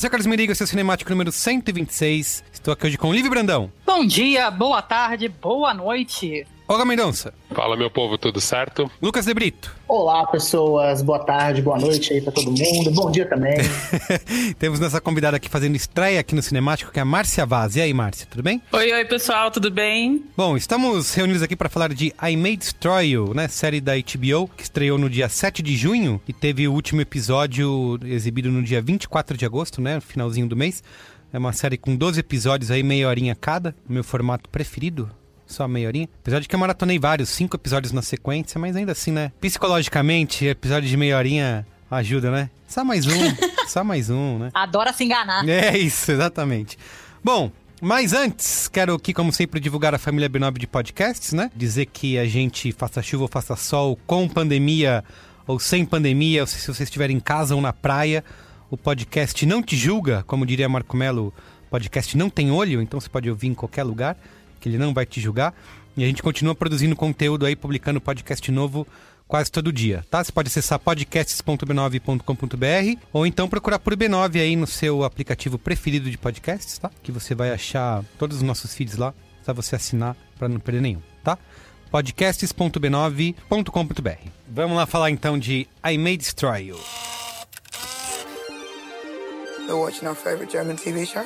Sou Carlos Merigo, o Cinemático número 126. Estou aqui hoje com o Livre Brandão. Bom dia, boa tarde, boa noite. Olga Mendonça. Fala, meu povo, tudo certo? Lucas De Brito. Olá, pessoas. Boa tarde, boa noite aí pra todo mundo. Bom dia também. Temos nossa convidada aqui fazendo estreia aqui no Cinemático, que é a Márcia Vaz. E aí, Márcia, tudo bem? Oi, oi, pessoal, tudo bem? Bom, estamos reunidos aqui para falar de I May Destroy You, né? Série da HBO, que estreou no dia 7 de junho e teve o último episódio exibido no dia 24 de agosto, né? Finalzinho do mês. É uma série com 12 episódios aí, meia horinha cada. O meu formato preferido, só meia horinha. Apesar de que eu maratonei vários, cinco episódios na sequência, mas ainda assim, né? Psicologicamente, episódio de meia horinha ajuda, né? Só mais um, só mais um, né? Adora se enganar. É isso, exatamente. Bom, mas antes, quero aqui, como sempre, divulgar a família B9 de podcasts, né? Dizer que a gente faça chuva ou faça sol, com pandemia ou sem pandemia, ou se você estiver em casa ou na praia, o podcast não te julga, como diria Marco Melo, o podcast não tem olho, então você pode ouvir em qualquer lugar, que ele não vai te julgar. E a gente continua produzindo conteúdo aí, publicando podcast novo quase todo dia, tá? Você pode acessar podcasts.b9.com.br ou então procurar por B9 aí no seu aplicativo preferido de podcasts, tá? Que você vai achar todos os nossos feeds lá, só você assinar para não perder nenhum, tá? podcasts.b9.com.br. Vamos lá falar então de I May Destroy You. You're watching our favorite German TV show?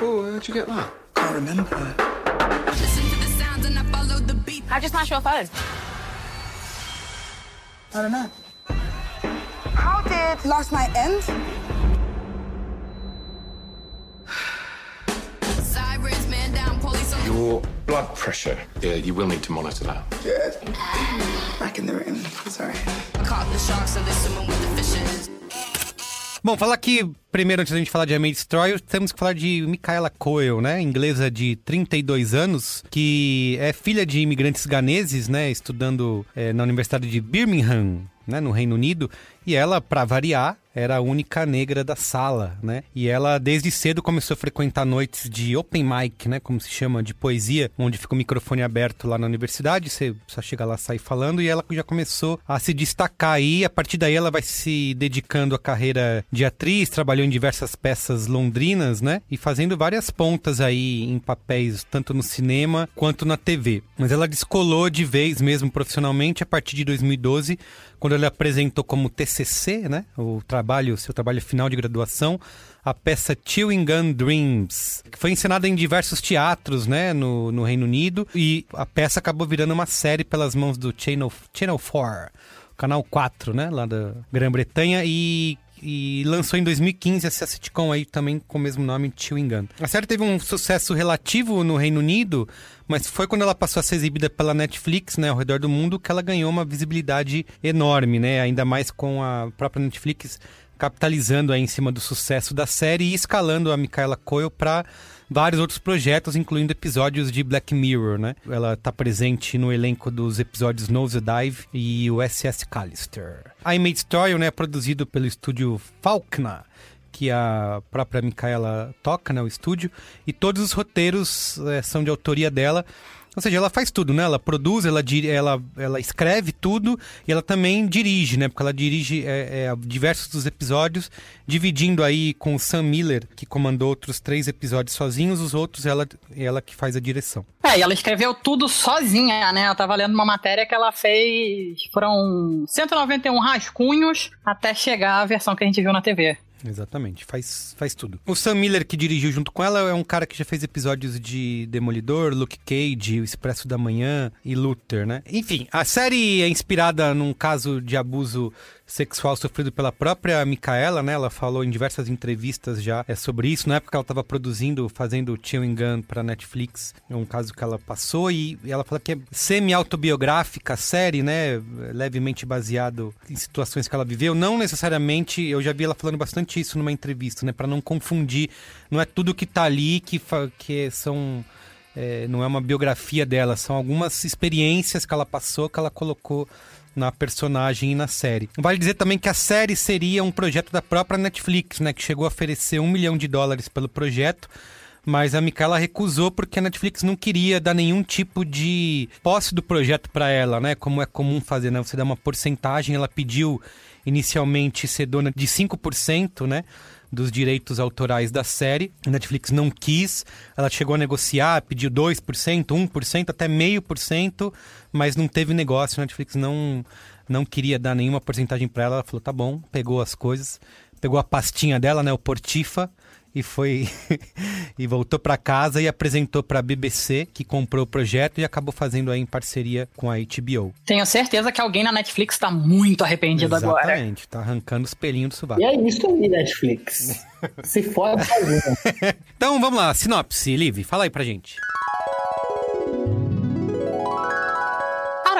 Oh, how'd you get that? Can't remember. How'd you smash your phone? I don't know. How did last night end? Your blood pressure. Yeah, you will need to monitor that. Good. Back in the room. Sorry. Bom, falar aqui, primeiro, antes da gente falar de I May Destroy You, temos que falar de Micaela Coel, né? Inglesa de 32 anos, que é filha de imigrantes ganeses, né? Estudando eh, na Universidade de Birmingham, né? No Reino Unido. E ela, para variar, era a única negra da sala, né? E ela desde cedo começou a frequentar noites de open mic, né? Como se chama, de poesia, onde fica o microfone aberto lá na universidade, você só chega lá, sai falando, e ela já começou a se destacar aí. A partir daí ela vai se dedicando à carreira de atriz, trabalhou em diversas peças londrinas, né? E fazendo várias pontas aí em papéis, tanto no cinema quanto na TV. Mas ela descolou de vez mesmo profissionalmente a partir de 2012 quando ele apresentou como TCC, né, o trabalho, seu trabalho final de graduação, a peça Chewing Gun Dreams, que foi encenada em diversos teatros, né, no, no Reino Unido, e a peça acabou virando uma série pelas mãos do Channel, Channel 4, canal 4, né, lá da Grã-Bretanha, e e lançou em 2015 essa sitcom aí também com o mesmo nome, Chewing Gun. A série teve um sucesso relativo no Reino Unido, mas foi quando ela passou a ser exibida pela Netflix, né, ao redor do mundo, que ela ganhou uma visibilidade enorme, né, ainda mais com a própria Netflix capitalizando aí em cima do sucesso da série e escalando a Micaela Coyle para vários outros projetos, incluindo episódios de Black Mirror, né? Ela está presente no elenco dos episódios Nose Dive e o SS Callister. I Made Story né, é produzido pelo estúdio Faulkner, que a própria Micaela toca, né, o estúdio, e todos os roteiros é, são de autoria dela. Ou seja, ela faz tudo, né? Ela produz, ela, ela, ela escreve tudo e ela também dirige, né? Porque ela dirige é, é, diversos dos episódios, dividindo aí com o Sam Miller, que comandou outros três episódios sozinhos, os outros ela, ela que faz a direção. É, e ela escreveu tudo sozinha, né? Eu tava lendo uma matéria que ela fez. Foram 191 rascunhos até chegar à versão que a gente viu na TV. Exatamente, faz, faz tudo. O Sam Miller, que dirigiu junto com ela, é um cara que já fez episódios de Demolidor, Luke Cage, O Expresso da Manhã e Luther, né? Enfim, a série é inspirada num caso de abuso sexual sofrido pela própria Micaela, né? Ela falou em diversas entrevistas já é, sobre isso. Na época ela estava produzindo, fazendo Chewing Gun para Netflix, é um caso que ela passou e ela fala que é semi-autobiográfica série, né? Levemente baseado em situações que ela viveu. Não necessariamente, eu já vi ela falando bastante isso numa entrevista, né? Para não confundir. Não é tudo que tá ali que, que são... É, não é uma biografia dela, são algumas experiências que ela passou que ela colocou na personagem e na série. Vale dizer também que a série seria um projeto da própria Netflix, né? Que chegou a oferecer um milhão de dólares pelo projeto. Mas a Micaela recusou porque a Netflix não queria dar nenhum tipo de posse do projeto para ela, né? Como é comum fazer, né? Você dá uma porcentagem, ela pediu inicialmente ser dona de 5%, né? dos direitos autorais da série. A Netflix não quis, ela chegou a negociar, pediu 2%, 1%, até meio por cento, mas não teve negócio. A Netflix não, não queria dar nenhuma porcentagem para ela. Ela falou: tá bom, pegou as coisas, pegou a pastinha dela, né, o Portifa, e foi e voltou para casa e apresentou para a BBC que comprou o projeto e acabou fazendo aí em parceria com a HBO. Tenho certeza que alguém na Netflix está muito arrependido Exatamente, agora. Exatamente, tá arrancando os pelinhos do subaco. E é isso aí, Netflix. Se fode então vamos lá, sinopse, Liv, fala aí pra gente.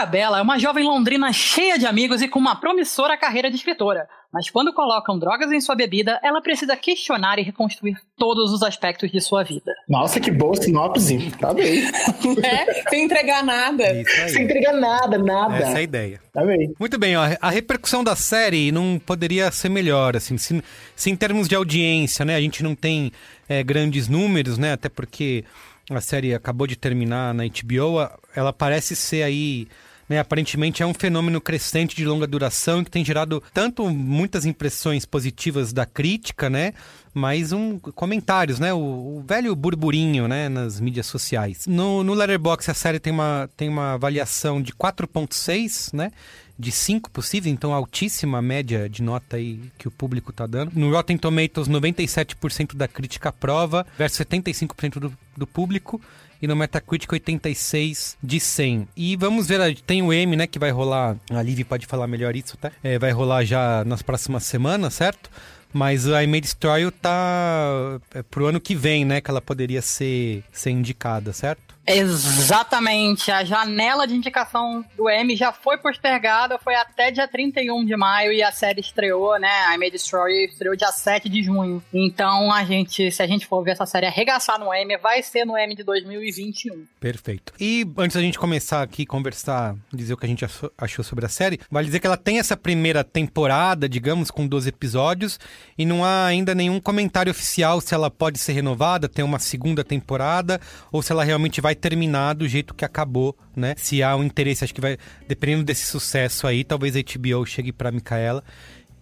Arabella é uma jovem londrina cheia de amigos e com uma promissora carreira de escritora. Mas quando colocam drogas em sua bebida, ela precisa questionar e reconstruir todos os aspectos de sua vida. Nossa, que boa sinopse. Tá bem. é, sem entregar nada. Sem entregar nada, nada. Essa é a ideia. Tá bem. Muito bem, ó, a repercussão da série não poderia ser melhor, assim, se, se em termos de audiência, né, a gente não tem é, grandes números, né, até porque a série acabou de terminar na HBO, ela parece ser aí né, aparentemente é um fenômeno crescente de longa duração que tem gerado tanto muitas impressões positivas da crítica, né? Mas um comentários, né? O, o velho burburinho, né? Nas mídias sociais. No, no Letterboxd a série tem uma, tem uma avaliação de 4.6, né? de 5 possíveis, então altíssima média de nota aí que o público está dando. No Rotten Tomatoes, 97% da crítica aprova, versus 75% do, do público e no Metacritic 86 de 100. E vamos ver, tem o M, né, que vai rolar, a Liv pode falar melhor isso, tá? É, vai rolar já nas próximas semanas, certo? Mas a I Made Story tá é, pro ano que vem, né, que ela poderia ser, ser indicada, certo? Exatamente. A janela de indicação do M já foi postergada, foi até dia 31 de maio e a série estreou, né? I May Destroy estreou dia 7 de junho. Então a gente, se a gente for ver essa série arregaçar no M, vai ser no M de 2021. Perfeito. E antes da gente começar aqui conversar, dizer o que a gente achou sobre a série, vale dizer que ela tem essa primeira temporada, digamos, com 12 episódios, e não há ainda nenhum comentário oficial se ela pode ser renovada, ter uma segunda temporada, ou se ela realmente vai terminar do jeito que acabou, né? Se há um interesse, acho que vai, dependendo desse sucesso aí, talvez a HBO chegue pra Micaela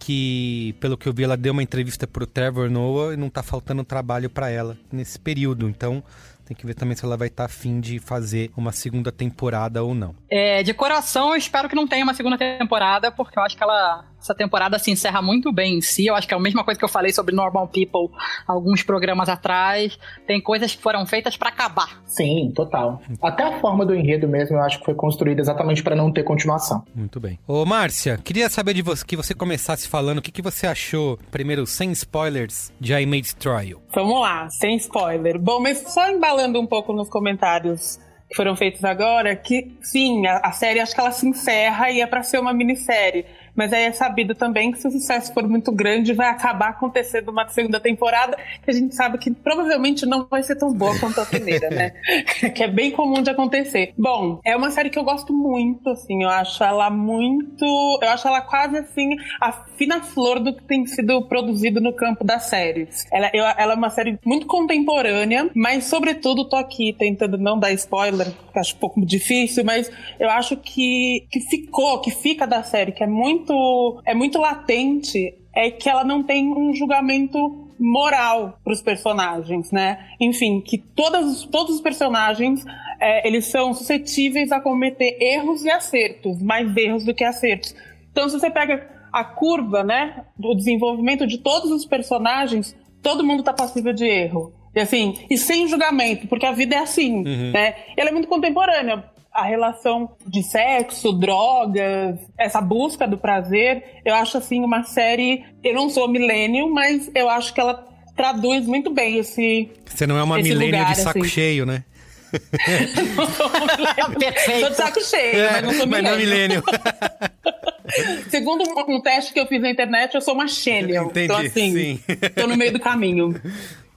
que, pelo que eu vi, ela deu uma entrevista pro Trevor Noah e não tá faltando trabalho para ela nesse período. Então, tem que ver também se ela vai estar tá afim de fazer uma segunda temporada ou não. É, de coração, eu espero que não tenha uma segunda temporada, porque eu acho que ela essa temporada se encerra muito bem em si. Eu acho que é a mesma coisa que eu falei sobre Normal People alguns programas atrás. Tem coisas que foram feitas para acabar. Sim, total. Até a forma do enredo mesmo, eu acho que foi construída exatamente para não ter continuação. Muito bem. Ô, Márcia, queria saber de você que você começasse falando o que, que você achou, primeiro, sem spoilers, de I May Destroy You. Vamos lá, sem spoiler. Bom, mas só embalando um pouco nos comentários que foram feitos agora, que sim, a, a série acho que ela se encerra e é para ser uma minissérie mas aí é sabido também que se o sucesso for muito grande, vai acabar acontecendo uma segunda temporada, que a gente sabe que provavelmente não vai ser tão boa quanto a primeira, né? que é bem comum de acontecer. Bom, é uma série que eu gosto muito, assim, eu acho ela muito. Eu acho ela quase assim, a fina flor do que tem sido produzido no campo das séries. Ela, eu, ela é uma série muito contemporânea, mas sobretudo tô aqui tentando não dar spoiler, que acho um pouco difícil, mas eu acho que, que ficou, que fica da série, que é muito muito é muito latente é que ela não tem um julgamento moral para os personagens, né? Enfim, que todas, todos os personagens é, eles são suscetíveis a cometer erros e acertos, mais erros do que acertos. Então, se você pega a curva, né, do desenvolvimento de todos os personagens, todo mundo está passível de erro. E assim, e sem julgamento, porque a vida é assim, uhum. né? Ela é muito contemporânea a relação de sexo, drogas, essa busca do prazer, eu acho assim uma série. Eu não sou milênio, mas eu acho que ela traduz muito bem esse. Você não é uma milênio de saco assim. cheio, né? não sou Perfeito. Sou de saco cheio, é, mas não sou. Mas não milênio. Segundo um, teste que eu fiz na internet, eu sou uma xênia. Entendi, então, assim, sim. tô no meio do caminho.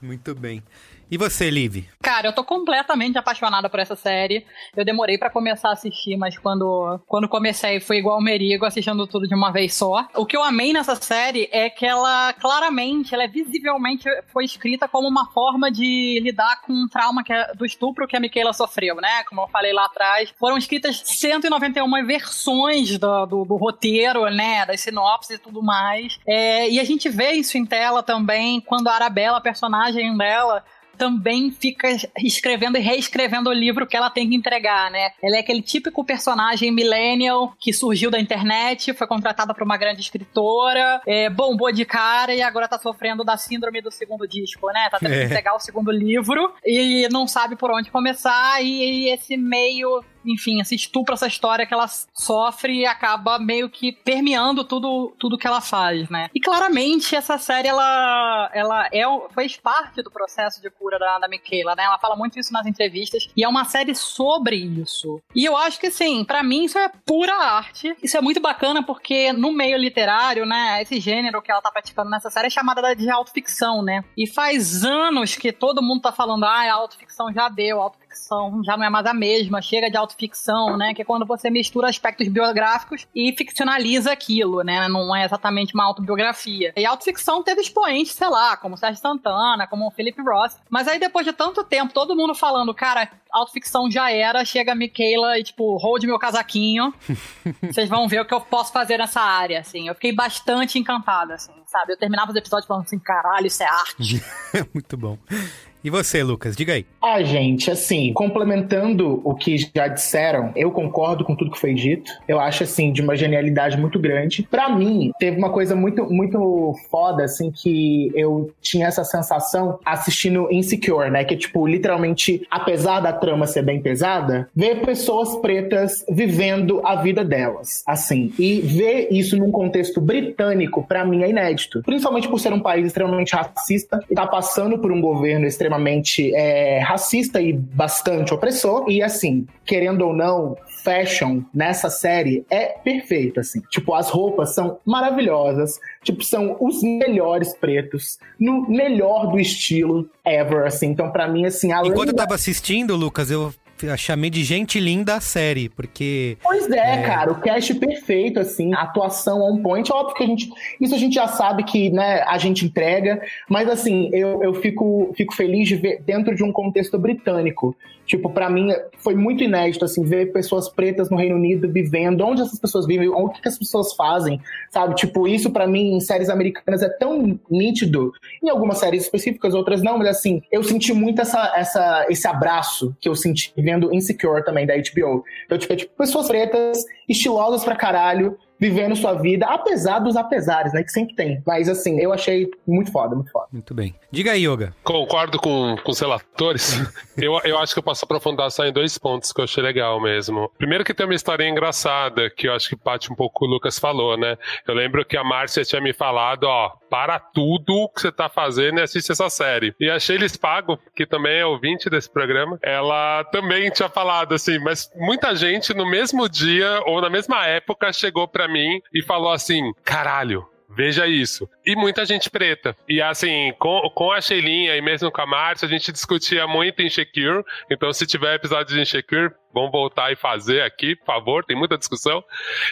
Muito bem. E você, Liv? Cara, eu tô completamente apaixonada por essa série. Eu demorei para começar a assistir, mas quando, quando comecei foi igual o Merigo, assistindo tudo de uma vez só. O que eu amei nessa série é que ela claramente, ela é visivelmente foi escrita como uma forma de lidar com um trauma que é, do estupro que a Michaela sofreu, né? Como eu falei lá atrás. Foram escritas 191 versões do, do, do roteiro, né? Das sinopses e tudo mais. É, e a gente vê isso em tela também quando a Arabella, a personagem dela, também fica escrevendo e reescrevendo o livro que ela tem que entregar, né? Ela é aquele típico personagem millennial que surgiu da internet, foi contratada por uma grande escritora, é, bombou de cara e agora tá sofrendo da síndrome do segundo disco, né? Tá tendo que é. entregar o segundo livro e não sabe por onde começar e, e esse meio enfim, esse estupro, essa história que ela sofre e acaba meio que permeando tudo, tudo que ela faz, né? E claramente essa série, ela, ela é, fez parte do processo de cura da, da Michaela, né? Ela fala muito isso nas entrevistas e é uma série sobre isso. E eu acho que, sim, para mim isso é pura arte. Isso é muito bacana porque no meio literário, né, esse gênero que ela tá praticando nessa série é chamada de autoficção, né? E faz anos que todo mundo tá falando, ah, a autoficção já deu, a autoficção autoficção já não é mais a mesma, chega de autoficção, né? Que é quando você mistura aspectos biográficos e ficcionaliza aquilo, né? Não é exatamente uma autobiografia. E a autoficção teve expoentes, sei lá, como Sérgio Santana, como o Philip Ross. Mas aí depois de tanto tempo, todo mundo falando, cara, autoficção já era, chega a Michaela e, tipo, hold meu casaquinho. Vocês vão ver o que eu posso fazer nessa área, assim. Eu fiquei bastante encantada, assim, sabe? Eu terminava os episódios falando assim, caralho, isso é arte. Muito bom. E você, Lucas, diga aí. Ah, gente, assim, complementando o que já disseram, eu concordo com tudo que foi dito. Eu acho, assim, de uma genialidade muito grande. Para mim, teve uma coisa muito, muito foda, assim, que eu tinha essa sensação assistindo Insecure, né? Que, tipo, literalmente, apesar da trama ser bem pesada, ver pessoas pretas vivendo a vida delas, assim. E ver isso num contexto britânico, para mim, é inédito. Principalmente por ser um país extremamente racista e tá passando por um governo extremamente extremamente é, racista e bastante opressor. E assim, querendo ou não, fashion nessa série é perfeito, assim. Tipo, as roupas são maravilhosas. Tipo, são os melhores pretos. No melhor do estilo ever, assim. Então, para mim, assim, além Enquanto eu tava assistindo, Lucas, eu f- chamei de gente linda a série, porque. Pois é, cara, o cast perfeito, assim, a atuação on point. Óbvio que a gente. Isso a gente já sabe que, né, a gente entrega, mas assim, eu, eu fico, fico feliz de ver dentro de um contexto britânico. Tipo, pra mim foi muito inédito, assim, ver pessoas pretas no Reino Unido vivendo, onde essas pessoas vivem, o que, as pessoas fazem, sabe? Tipo, isso pra mim em séries americanas é tão nítido. Em algumas séries específicas, outras não, mas assim, eu senti muito essa, essa, esse abraço que eu senti vendo Insecure também, da HBO. Então, tipo, é, tipo, pessoas pretas, estilosas pra caralho, vivendo sua vida, apesar dos apesares, né, que sempre tem. Mas assim, eu achei muito foda, muito foda. Muito bem. Diga aí, Yoga. Concordo com, com os relatores. eu, eu acho que eu posso aprofundar só em dois pontos que eu achei legal mesmo. Primeiro que tem uma história engraçada, que eu acho que bate um pouco o que o Lucas falou, né? Eu lembro que a Márcia tinha me falado, ó, para tudo que você tá fazendo e assiste essa série. E a Sheilis Pago, que também é ouvinte desse programa, ela também tinha falado assim, mas muita gente no mesmo dia ou na mesma época chegou pra mim e falou assim, caralho, Veja isso. E muita gente preta. E assim, com, com a Sheilinha e mesmo com a Márcia, a gente discutia muito em Shekir. Então, se tiver episódio de Shekir, vamos voltar e fazer aqui, por favor. Tem muita discussão.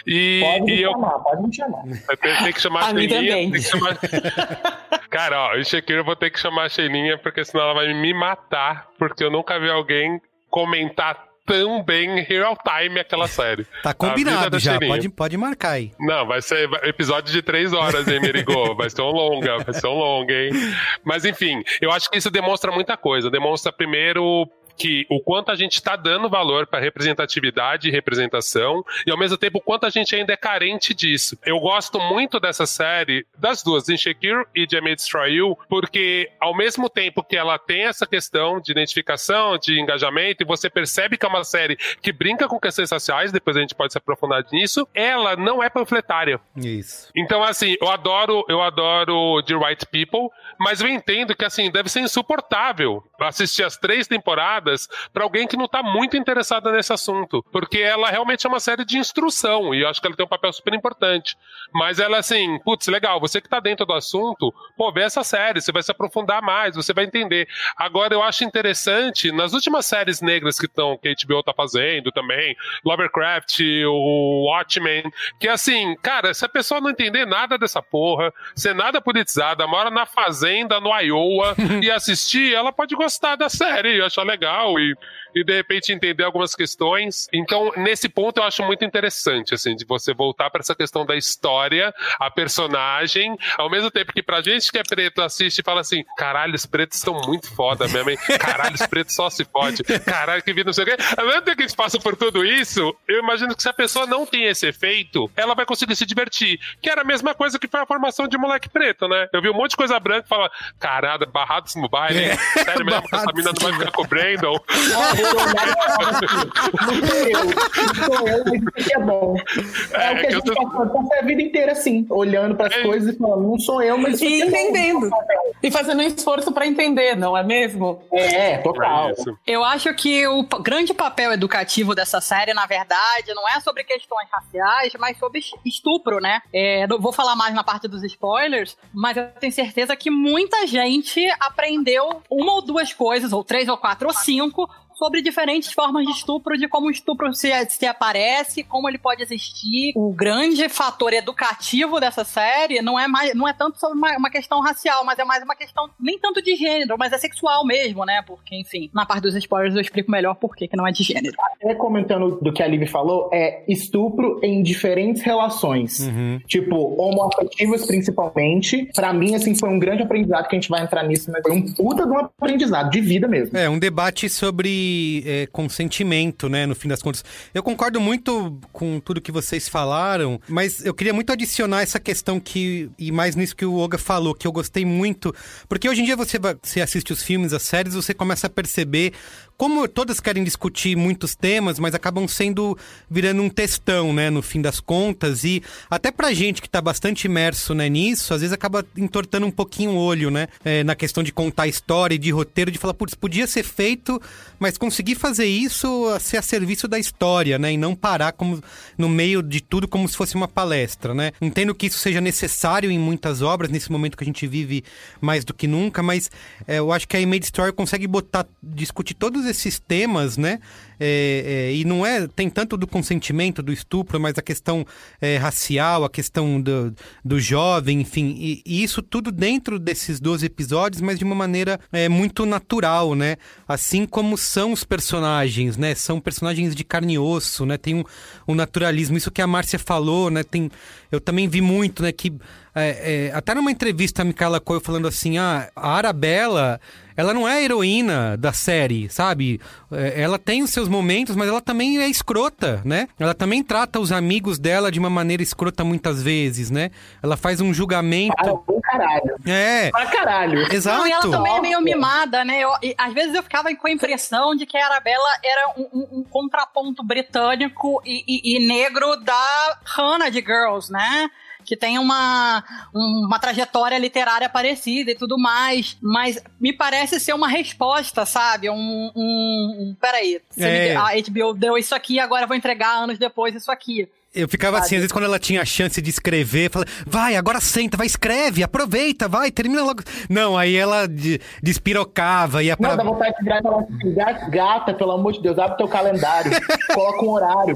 E, Pode me e eu. chamar, pode me chamar. Tem, tem que chamar a A Sheilinha. que chamar... Cara, ó, em Shekir eu vou ter que chamar a Sheilinha, porque senão ela vai me matar, porque eu nunca vi alguém comentar tão bem em real time aquela série. Tá combinado já, pode, pode marcar aí. Não, vai ser episódio de três horas, hein, Merigo? Vai ser um longa, vai ser um longa, hein? Mas enfim, eu acho que isso demonstra muita coisa. Demonstra primeiro que o quanto a gente está dando valor para representatividade e representação e ao mesmo tempo o quanto a gente ainda é carente disso. Eu gosto muito dessa série, das duas, Insecure e The May Destroy You, porque ao mesmo tempo que ela tem essa questão de identificação, de engajamento, e você percebe que é uma série que brinca com questões sociais, depois a gente pode se aprofundar nisso, ela não é panfletária. Isso. Então, assim, eu adoro, eu adoro The Right People, mas eu entendo que, assim, deve ser insuportável assistir as três temporadas pra alguém que não tá muito interessado nesse assunto. Porque ela realmente é uma série de instrução, e eu acho que ela tem um papel super importante. Mas ela, assim, putz, legal, você que tá dentro do assunto, pô, vê essa série, você vai se aprofundar mais, você vai entender. Agora, eu acho interessante, nas últimas séries negras que, tão, que a HBO tá fazendo também, Lovecraft, o Watchmen, que assim, cara, se a pessoa não entender nada dessa porra, ser nada politizada, mora na fazenda, no Iowa, e assistir, ela pode gostar da série, achar legal e, e de repente entender algumas questões. Então, nesse ponto, eu acho muito interessante, assim, de você voltar para essa questão da história, a personagem, ao mesmo tempo que pra gente que é preto assiste e fala assim: caralho, os pretos estão muito foda mesmo, hein? Caralho, os pretos só se fode. Caralho, que vida, não sei o quê. Ao mesmo tempo que a gente passa por tudo isso, eu imagino que se a pessoa não tem esse efeito, ela vai conseguir se divertir. Que era a mesma coisa que foi a formação de moleque preto, né? Eu vi um monte de coisa branca e fala: caralho, barrados no baile, hein? Sério mesmo essa mina não vai ficar com o Brandon? Não sou eu, mas isso é bom. É, o que a gente passa, passa a vida inteira assim, olhando para as coisas e falando, não sou eu, mas isso E aqui é bom. entendendo. E fazendo um esforço pra entender, não é mesmo? É, total. Eu acho que o grande papel educativo dessa série, na verdade, não é sobre questões raciais, mas sobre es- estupro, né? É, não vou falar mais na parte dos spoilers, mas eu tenho certeza que muita gente aprendeu uma ou duas coisas, ou três ou quatro ou cinco, sobre diferentes formas de estupro, de como o estupro se, se aparece, como ele pode existir. O grande fator educativo dessa série não é mais, não é tanto sobre uma, uma questão racial, mas é mais uma questão nem tanto de gênero, mas é sexual mesmo, né? Porque, enfim, na parte dos spoilers eu explico melhor por que que não é de gênero. Até comentando do que a Liv falou, é estupro em diferentes relações. Tipo, homoafetivas principalmente. Pra mim, assim, foi um grande aprendizado que a gente vai entrar nisso, mas foi um puta de um aprendizado de vida mesmo. É, um debate sobre é, consentimento, né, no fim das contas. Eu concordo muito com tudo que vocês falaram, mas eu queria muito adicionar essa questão que, e mais nisso que o Oga falou, que eu gostei muito, porque hoje em dia você, você assiste os filmes, as séries, você começa a perceber como todas querem discutir muitos temas, mas acabam sendo virando um textão, né, no fim das contas. E até pra gente que tá bastante imerso né, nisso, às vezes acaba entortando um pouquinho o olho, né? É, na questão de contar história e de roteiro, de falar, putz, podia ser feito, mas conseguir fazer isso a ser a serviço da história, né? E não parar como no meio de tudo como se fosse uma palestra, né? Entendo que isso seja necessário em muitas obras, nesse momento que a gente vive mais do que nunca, mas é, eu acho que a Image Story consegue botar, discutir todos esses temas, né? É, é, e não é tem tanto do consentimento do estupro mas a questão é, racial a questão do, do jovem enfim. E, e, isso tudo dentro desses 12 episódios mas de uma maneira é, muito natural né? Assim como são os personagens né? São personagens de carne e osso né? Tem um, um naturalismo. Isso que a Márcia falou né? Tem eu também vi muito né? Que é, é, até numa entrevista a Micaela Coelho falando assim ah, a Arabella ela não é a heroína da série, sabe? É, ela tem os seus momentos, mas ela também é escrota, né? Ela também trata os amigos dela de uma maneira escrota muitas vezes, né? Ela faz um julgamento. Para um caralho. É. Para caralho. Exato. Não, e ela também é meio mimada, né? Eu, e, às vezes eu ficava com a impressão de que a Arabella era um, um, um contraponto britânico e, e, e negro da Hannah de Girls, né? Que tem uma, uma trajetória literária parecida e tudo mais, mas me parece ser uma resposta, sabe? Um. um, um peraí, é. a HBO deu isso aqui, agora eu vou entregar anos depois isso aqui. Eu ficava assim, às vezes quando ela tinha a chance de escrever, falava, vai, agora senta, vai, escreve, aproveita, vai, termina logo. Não, aí ela de, despirocava, ia pra... Não, dá vontade de virar e gata, pelo amor de Deus, abre teu calendário, coloca um horário,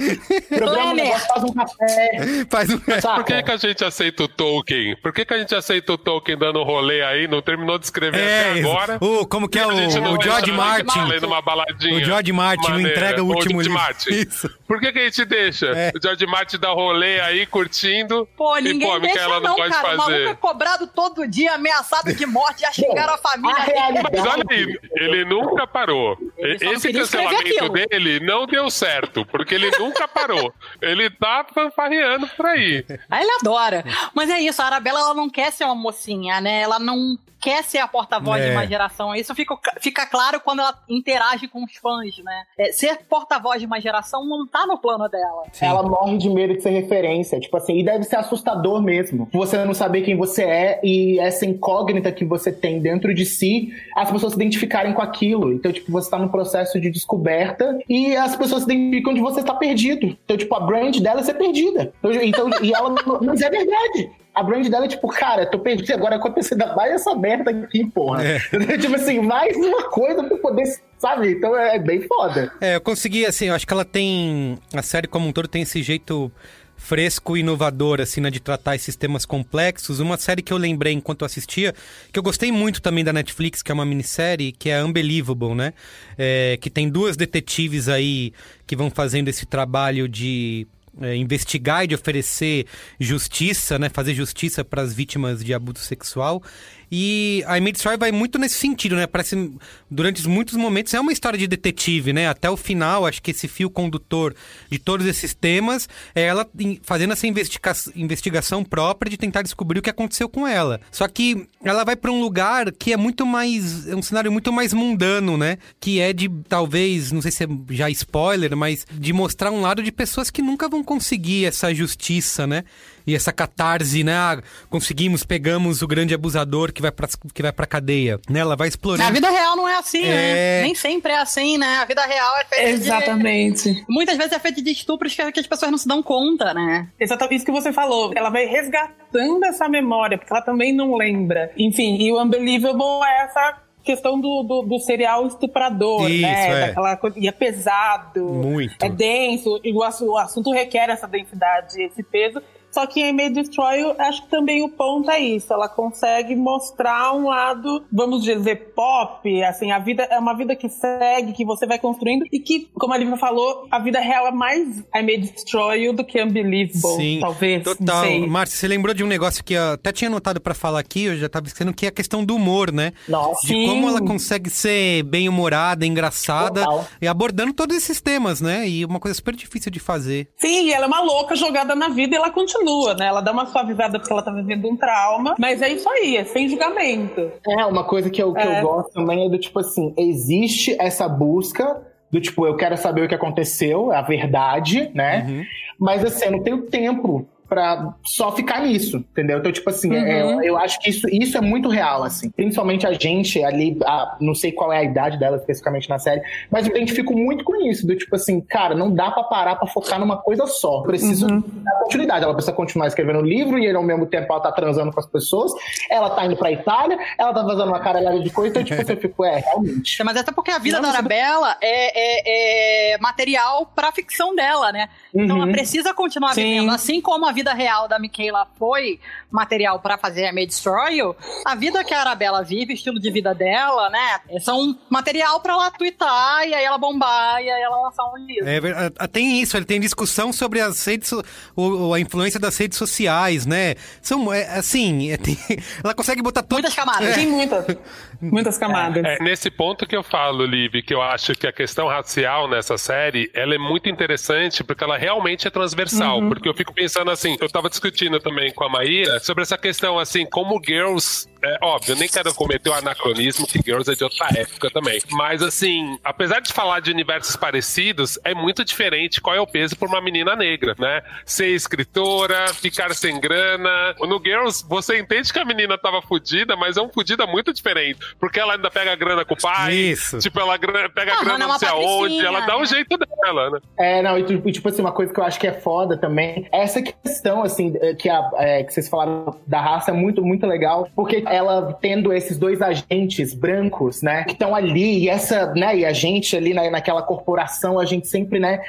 programa um negócio, faz um café. Faz um... Por que, que a gente aceita o Tolkien? Por que, que a gente aceita o Tolkien dando rolê aí, não terminou de escrever é, até agora? O, como que é o, o George Martin? Numa baladinha, o George Martin não entrega o último livro. Martin. Isso. Por que, que a gente deixa é. o George Martin te dar rolê aí, curtindo. Pô, ninguém e, pô, deixa não, não pode cara. Fazer. O maluco é cobrado todo dia, ameaçado de morte, já xingaram a família dele. Mas olha aí, ele nunca parou. Ele Esse cancelamento dele não deu certo, porque ele nunca parou. ele tá fanfarreando por aí. Aí ele adora. Mas é isso, a Arabella, ela não quer ser uma mocinha, né? Ela não quer ser a porta-voz é. de uma geração. Isso fica, fica claro quando ela interage com os fãs, né? É, ser porta-voz de uma geração não tá no plano dela. Sim. Ela morre de medo de ser referência, tipo assim, e deve ser assustador mesmo. Você não saber quem você é e essa incógnita que você tem dentro de si, as pessoas se identificarem com aquilo. Então, tipo, você tá num processo de descoberta e as pessoas se identificam de você tá perdido. Então, tipo, a brand dela é ser perdida. Então, e ela, mas é verdade a brand dela é tipo, cara, tô perdido agora acontecendo mais essa merda aqui, porra. É. tipo assim, mais uma coisa pra poder sabe? Então é, é bem foda. É, eu consegui, assim, eu acho que ela tem. A série como um todo tem esse jeito fresco e inovador, assim, né, de tratar esses temas complexos. Uma série que eu lembrei enquanto assistia, que eu gostei muito também da Netflix, que é uma minissérie, que é Unbelievable, né? É, que tem duas detetives aí que vão fazendo esse trabalho de é, investigar e de oferecer justiça, né, fazer justiça para as vítimas de abuso sexual. E a Image Story vai muito nesse sentido, né? Parece, durante muitos momentos, é uma história de detetive, né? Até o final, acho que esse fio condutor de todos esses temas é ela fazendo essa investiga investigação própria de tentar descobrir o que aconteceu com ela. Só que ela vai para um lugar que é muito mais. É um cenário muito mais mundano, né? Que é de, talvez, não sei se é já spoiler, mas de mostrar um lado de pessoas que nunca vão conseguir essa justiça, né? E essa catarse, né? Ah, conseguimos, pegamos o grande abusador que vai pra, que vai pra cadeia, né? Ela vai explorando. Na vida real não é assim, né? é... né? Nem sempre é assim, né? A vida real é feita Exatamente. De... Muitas vezes é feita de estupros que, que as pessoas não se dão conta, né? Exatamente isso que você falou. Ela vai resgatando essa memória, porque ela também não lembra. Enfim, e o Unbelievable é essa questão do, do, do serial estuprador, Isso, né? É. Daquela coisa, e é pesado, Muito. é denso, e o, o assunto requer essa densidade, esse peso. Só que em May Destroy, eu acho que também o ponto é isso. Ela consegue mostrar um lado, vamos dizer, pop. Assim, a vida é uma vida que segue, que você vai construindo e que, como a Lívia falou, a vida real é mais I May Destroy You do que Unbelievable. Sim, talvez. Total. Márcia, você lembrou de um negócio que eu até tinha anotado para falar aqui, eu já tava esquecendo, que é a questão do humor, né? Nossa. De Sim. como ela consegue ser bem humorada, engraçada Total. e abordando todos esses temas, né? E uma coisa super difícil de fazer. Sim, e ela é uma louca jogada na vida e ela continua continua, né? Ela dá uma suavizada porque ela tá vivendo um trauma, mas é isso aí, é sem julgamento. É, uma coisa que eu, que É. eu gosto também é do tipo assim, existe essa busca do tipo, eu quero saber o que aconteceu, a verdade, né? Mas assim, eu não tenho tempo pra só ficar nisso, entendeu? Então, tipo assim, é, Uhum. eu acho que isso, isso é muito real, assim. Principalmente a gente ali, a- não sei qual é a idade dela especificamente na série, mas eu identifico muito com isso, do tipo assim, cara, não dá pra parar pra focar numa coisa só. Preciso dar continuidade. Ela precisa continuar escrevendo livro e ao mesmo tempo ela tá transando com as pessoas, ela tá indo pra Itália, ela tá fazendo uma caralhada de coisa, então, tipo assim, eu fico, é, realmente. Mas até porque a vida da Arabella é, é- é material pra ficção dela, né? Então Uhum. ela precisa continuar Sim. vivendo. Assim como a vida real da Michaela foi material pra fazer a May Destroy You, a vida que a Arabella vive, o estilo de vida dela, né? São material pra ela twittar e aí ela bombar e aí ela lançar um livro. É, ver- ah, tem isso, ele tem discussão sobre as redes, o, a influência das redes sociais, né? São, é, assim, é, tem- ela consegue botar todas Muitas camadas. Tem muitas, muitas camadas. É nesse ponto que eu falo, Liv, que eu acho que a questão racial nessa série, ela é muito interessante porque ela realmente é transversal. Uhum. Porque eu fico pensando assim, eu tava discutindo também com a Maíra sobre essa questão assim, como Girls, é óbvio, eu nem quero cometer o anacronismo que Girls é de outra época também. Mas assim, apesar de falar de universos parecidos, é muito diferente qual é o peso pra uma menina negra, né? Ser escritora, ficar sem grana. No Girls, você entende que a menina tava fudida, mas é um fudida muito diferente. Porque ela ainda pega grana com o pai. Isso. Tipo, ela pega Ah, grana é não uma sei aonde. Ela dá um né? jeito dela, né? É, não, e e, tipo assim, uma coisa que eu acho que é foda também, essa questão, assim, é, que, a- é, que vocês falaram da raça é muito, muito legal, porque ela tendo esses dois agentes brancos, né, que estão ali, e essa, né, e a gente ali na, naquela corporação, a gente sempre, né,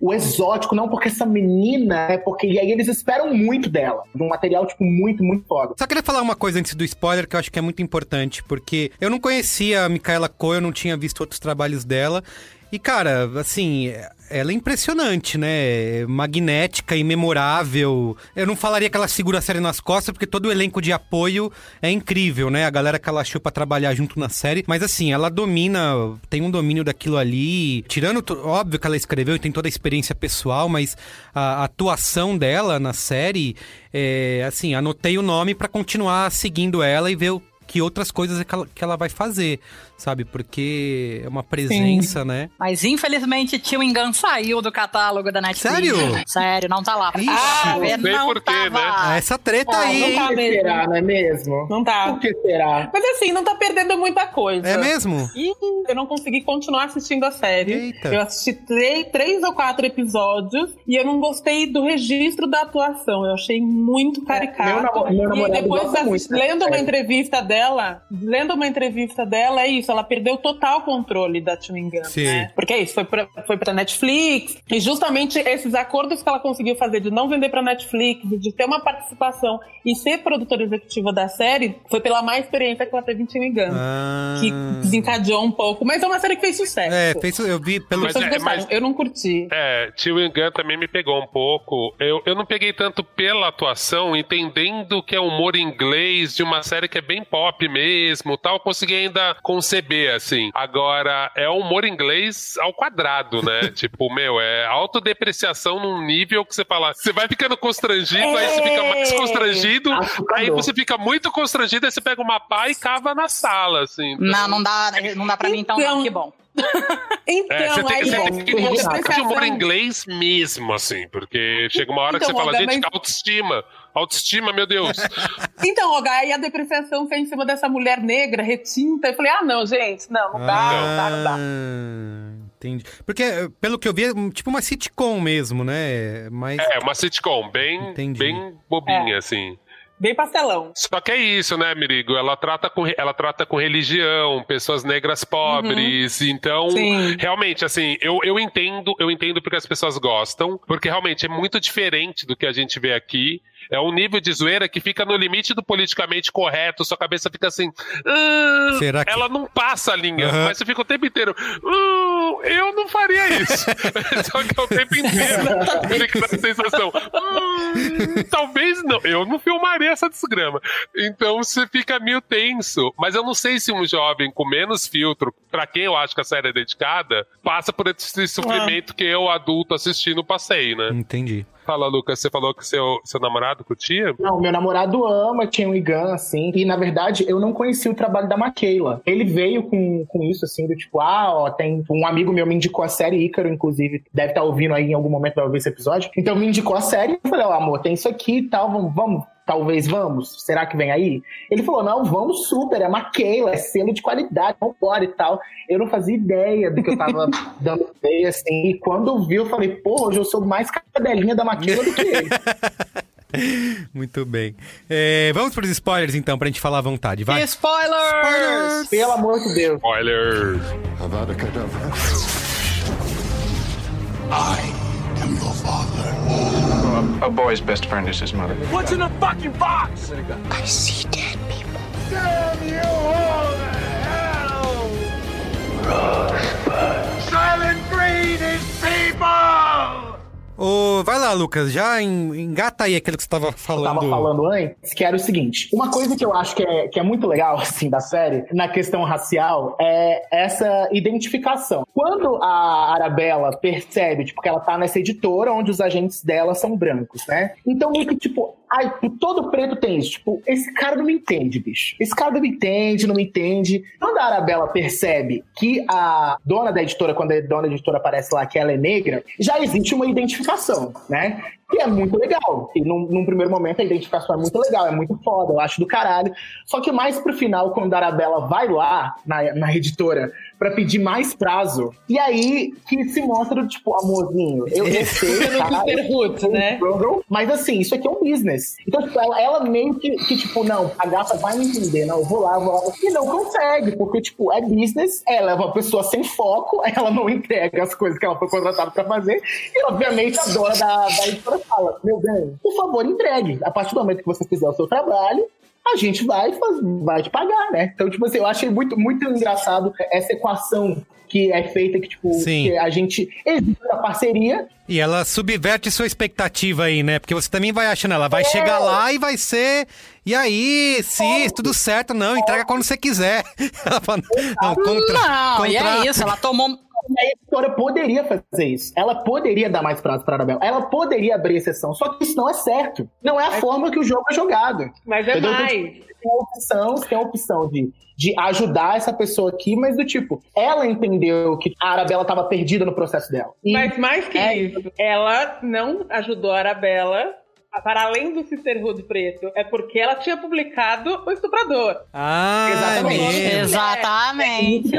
o exótico, não porque essa menina, é porque, e aí eles esperam muito dela, de um material, tipo, muito, muito foda. Só queria falar uma coisa antes do spoiler que eu acho que é muito importante, porque eu não conhecia a Micaela Coe, eu não tinha visto outros trabalhos dela. E, cara, assim, ela é impressionante, né? Magnética, imemorável. Eu não falaria que ela segura a série nas costas, porque todo o elenco de apoio é incrível, né? A galera que ela achou pra trabalhar junto na série. Mas, assim, ela domina, tem um domínio daquilo ali. Tirando, óbvio que ela escreveu e tem toda a experiência pessoal, mas a atuação dela na série, é, assim, anotei o nome pra continuar seguindo ela e ver o que outras coisas é que ela, que ela vai fazer, sabe? Porque é uma presença, né? Mas infelizmente Chewing Gun saiu do catálogo da Netflix. Sério? Sério, não tá lá. Ixi. Ah, Não sei não por quê, tava. né? Ah, essa treta Ah, aí. não tá mesmo. será, não é mesmo? Não tá. Por que será? Mas assim, não tá perdendo muita coisa. É mesmo? E eu não consegui continuar assistindo a série. Eita. Eu assisti três, três ou quatro episódios e eu não gostei do registro da atuação. Eu achei muito caricato. meu namo- meu e depois, gosta assi- muito, né? lendo uma É. entrevista dela, lendo uma entrevista dela, é isso. Ela perdeu total controle da Chewing Gum, Sim. né? Porque é isso, foi pra, foi pra Netflix. E justamente esses acordos que ela conseguiu fazer de não vender pra Netflix, de ter uma participação e ser produtora executiva da série, foi pela má experiência que ela teve em Chewing Gum. Ah. Que desencadeou um pouco. Mas é uma série que fez sucesso. É, fez, eu vi pelo. Mas é- mas- Eu não curti. É, Chewing Gun também me pegou um pouco. Eu, eu não peguei tanto pela atuação, entendendo que é humor inglês de uma série que é bem pop mesmo, tal. Eu consegui ainda conceber, assim. Agora, é humor inglês ao quadrado, né? tipo, meu, é autodepreciação num nível que você fala, você vai ficando constrangido, aí você fica mais É. constrangido, Assustador. aí você fica muito constrangido, aí você pega uma pá e cava na sala, assim. Então- Não, não dá, não dá pra mim então, Então- não. Que bom. Então, É, você tem, aí você é tem que bom, gostar de humor inglês mesmo, assim, porque chega uma hora que Então, você fala, Olga, gente, mas- autoestima, autoestima, meu Deus. Então, Olga, aí a depreciação foi em cima dessa mulher negra, retinta. Eu falei, ah, não, gente, não, não dá, não dá, não dá. Ah, Entendi. Porque, pelo que eu vi, é tipo uma sitcom mesmo, né? Mas. É, uma sitcom bem, Entendi. bem bobinha, assim. Bem pastelão. Só que é isso, né, Mirigo? Ela trata com, ela trata com religião, pessoas negras pobres. Então, Sim. realmente, assim, eu, eu entendo, eu entendo porque as pessoas gostam, porque realmente é muito diferente do que a gente vê aqui. É um nível de zoeira que fica no limite do politicamente correto, sua cabeça fica assim. "Ah", Será que- Ela não passa a linha, Aham. mas você fica o tempo inteiro. "Ah, eu não faria isso. Só que é o tempo inteiro fica essa sensação. "Hum, talvez não. Eu não filmaria essa desgrama. Então você fica meio tenso. Mas eu não sei se um jovem com menos filtro, pra quem eu acho que a série é dedicada, passa por esse sofrimento que eu, adulto, assistindo, passei, né? Entendi. Fala, Lucas, você falou que seu, seu namorado curtia? Não, meu namorado ama Chen Wigan, assim, e na verdade eu não conhecia o trabalho da Maquila. Ele veio com, com isso, assim, do tipo, ah, ó, tem um amigo meu me indicou a série Ícaro, inclusive, deve estar ouvindo aí em algum momento, vai ouvir esse episódio. Então me indicou a série, eu falei, ó, amor, tem isso aqui e tal, vamos, vamos talvez vamos? Será que vem aí? Ele falou, não, vamos super, é Maquila, é selo de qualidade, vambora e tal. Eu não fazia ideia do que eu tava dando ideia, assim, e quando vi, eu falei, pô, hoje eu sou mais cadelinha da Maquila do que ele. Muito bem. É, vamos para os spoilers, então, pra gente falar à vontade. Vai. Spoilers! Spoilers! Pelo amor de Deus. Spoilers! Avada Kedavra. I am your father. A boy's best friend is his mother. What's in the fucking box? I see dead people. Damn you all to hell! Rosebud. Silent Breed is people! Ô, vai lá, Lucas, já en- engata aí aquilo que você tava falando. tava falando antes, que era o seguinte: uma coisa que eu acho que é, que é muito legal, assim, da série, na questão racial, é essa identificação. Quando a Arabella percebe, tipo, que ela tá nessa editora onde os agentes dela são brancos, né? Então, meio que, tipo, ai, todo preto tem isso. Tipo, esse cara não me entende, bicho. Esse cara não me entende, não me entende. Quando a Arabella percebe que a dona da editora, quando a dona da editora aparece lá, que ela é negra, já existe uma identificação, né? Que é muito legal. E num, num primeiro momento a identificação é muito legal, é muito foda, eu acho do caralho. Só que mais pro final, quando a Arabella vai lá na, na editora pra pedir mais prazo, e aí que se mostra, tipo, amorzinho, eu, No caralho, Sisterhood, né? Mas assim, isso aqui é um business. Então, tipo, ela, ela meio que, que, tipo, não, a gata vai me entender, não, eu vou lá, eu vou lá. E não consegue, porque, tipo, é business, ela é uma pessoa sem foco, ela não entrega as coisas que ela foi contratada pra fazer, e obviamente a dona da, da editora fala, meu bem, por favor, entregue. A partir do momento que você fizer o seu trabalho, a gente vai, faz- vai te pagar, né? Então, tipo assim, eu achei muito, muito engraçado essa equação que é feita, que, tipo, Sim. que a gente existe a parceria, E ela subverte sua expectativa aí, né? Porque você também vai achando, ela vai chegar lá e vai ser. E aí, se tudo certo, não, entrega quando você quiser. Ela fala, não, contra, Não, e contra- é isso, ela tomou. A editora poderia fazer isso. Ela poderia dar mais prazo para Arabella. Ela poderia abrir exceção. Só que isso não é certo. Não é a forma que o jogo é jogado. Mas é? Então, mais. tipo, Tem a opção, você tem a opção de, de ajudar essa pessoa aqui, mas do tipo, ela entendeu que a Arabella estava perdida no processo dela. E Mas mais que É. isso, ela não ajudou a Arabella para além do Sisterhood preto. É porque ela tinha publicado O Estuprador. Ah, Exatamente. mesmo. Exatamente.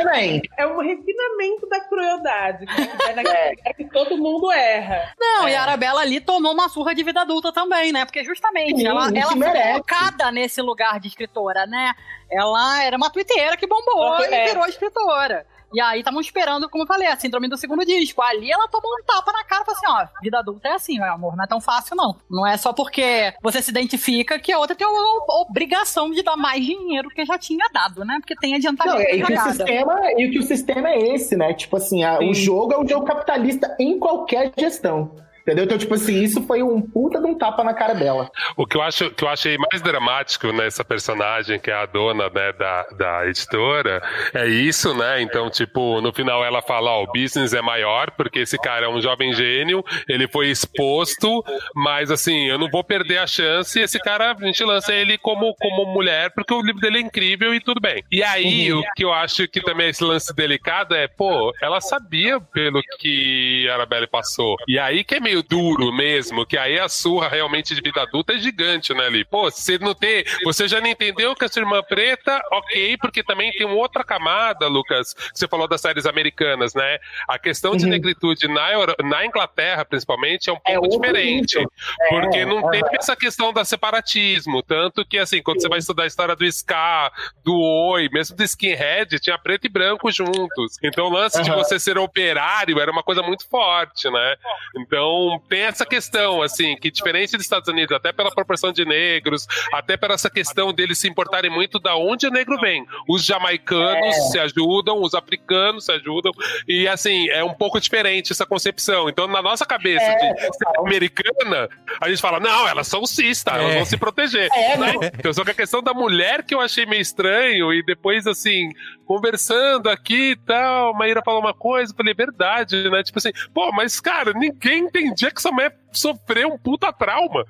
É um refinamento da crueldade. Que, é naquele que todo mundo erra. Não, É. e a Arabella ali tomou uma surra de vida adulta também, né? Porque justamente Sim, ela, ela foi merece. colocada nesse lugar de escritora, né? Ela era uma twitteira que bombou Ela e é. virou escritora. E aí estavam esperando, como eu falei, a síndrome do segundo disco. Ali ela tomou um tapa na cara e falou assim: ó, vida adulta é assim, meu amor, não é tão fácil, não. Não é só porque você se identifica que a outra tem a obrigação de dar mais dinheiro que já tinha dado, né? Porque tem adiantamento Não, e, que o sistema, e que o sistema é esse, né? Tipo assim, a- o jogo é um jogo capitalista em qualquer gestão. Entendeu? Então, tipo assim, isso foi um puta de um tapa na cara dela. O que eu, acho, que eu achei mais dramático nessa personagem, que é a dona né, da, da editora, é isso, né? Então, tipo, no final ela fala, ó, o business é maior, porque esse cara é um jovem gênio, ele foi exposto, mas assim, eu não vou perder a chance, e esse cara, a gente lança ele como, como mulher, porque o livro dele é incrível e tudo bem. E aí, o que eu acho que também é esse lance delicado é, pô, ela sabia pelo que a Arabelle passou. E aí que é meio duro mesmo, que aí a surra realmente de vida adulta é gigante, né, ali? Pô, você não tem. Você já não entendeu que a sua irmã preta, ok, porque também tem uma outra camada, Lucas, que você falou das séries americanas, né? A questão de negritude na, Euro- na Inglaterra, principalmente, é um pouco outro diferente. nível. Porque É, não tem aham. essa questão da separatismo. Tanto que, assim, quando você vai estudar a história do Ska, do Oi, mesmo do Skinhead, tinha preto e branco juntos. Então o lance de Aham. você ser operário era uma coisa muito forte, né? Então tem essa questão, assim, que diferente dos Estados Unidos, até pela proporção de negros, até pela essa questão deles se importarem muito da onde o negro vem. Os jamaicanos É. se ajudam, os africanos se ajudam, e assim, é um pouco diferente essa concepção. Então, na nossa cabeça É, de ser americana, a gente fala, não, elas são cis, tá? Elas É. vão se proteger. É, né? Então, só que a questão da mulher que eu achei meio estranho, e depois, assim, conversando aqui e tal, Maíra falou uma coisa, eu falei, verdade, né? Tipo assim, pô, mas cara, ninguém entendia dia que essa mulher sofreu um puta trauma.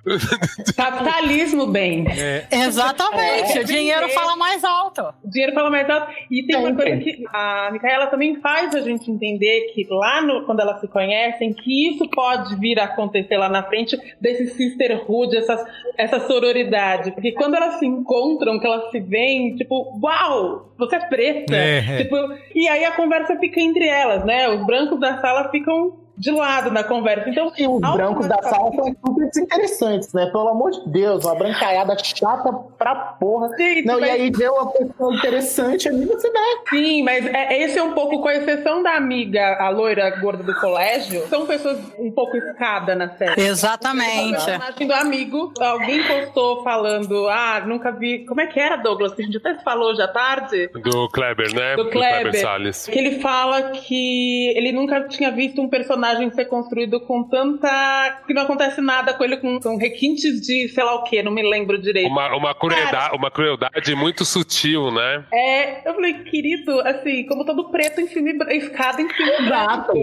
Capitalismo bem. É. Exatamente, É. o dinheiro fala mais alto. O dinheiro fala mais alto. E tem uma coisa que a Micaela também faz a gente entender que lá no, quando elas se conhecem, que isso pode vir a acontecer lá na frente desse sisterhood, essa, essa sororidade. Porque quando elas se encontram, que elas se veem, tipo, uau, você é preta. É, é. Tipo, e aí a conversa fica entre elas, né? Os brancos da sala ficam de lado na conversa. Então, E os brancos da sala são super desinteressantes, né? Pelo amor de Deus, uma brancaiada chata pra porra. Sim, não, mas- e aí vê uma pessoa interessante ali, você dá. Sim, mas é, esse é um pouco, com exceção da amiga, a loira gorda do colégio, são pessoas um pouco escada na série. Exatamente. Do amigo, alguém postou falando, ah, nunca vi. Como é que era, Douglas? Que a gente até se falou já tarde. Do Kleber, né? Do Kleber, Salles. que ele fala que ele nunca tinha visto um personagem ser construído com tanta. que não acontece nada com ele, com, com requintes de sei lá o que, não me lembro direito. Uma, uma, crueldade, uma crueldade muito sutil, né? É, eu falei, querido, assim, como todo preto em filme, escada em filme branco.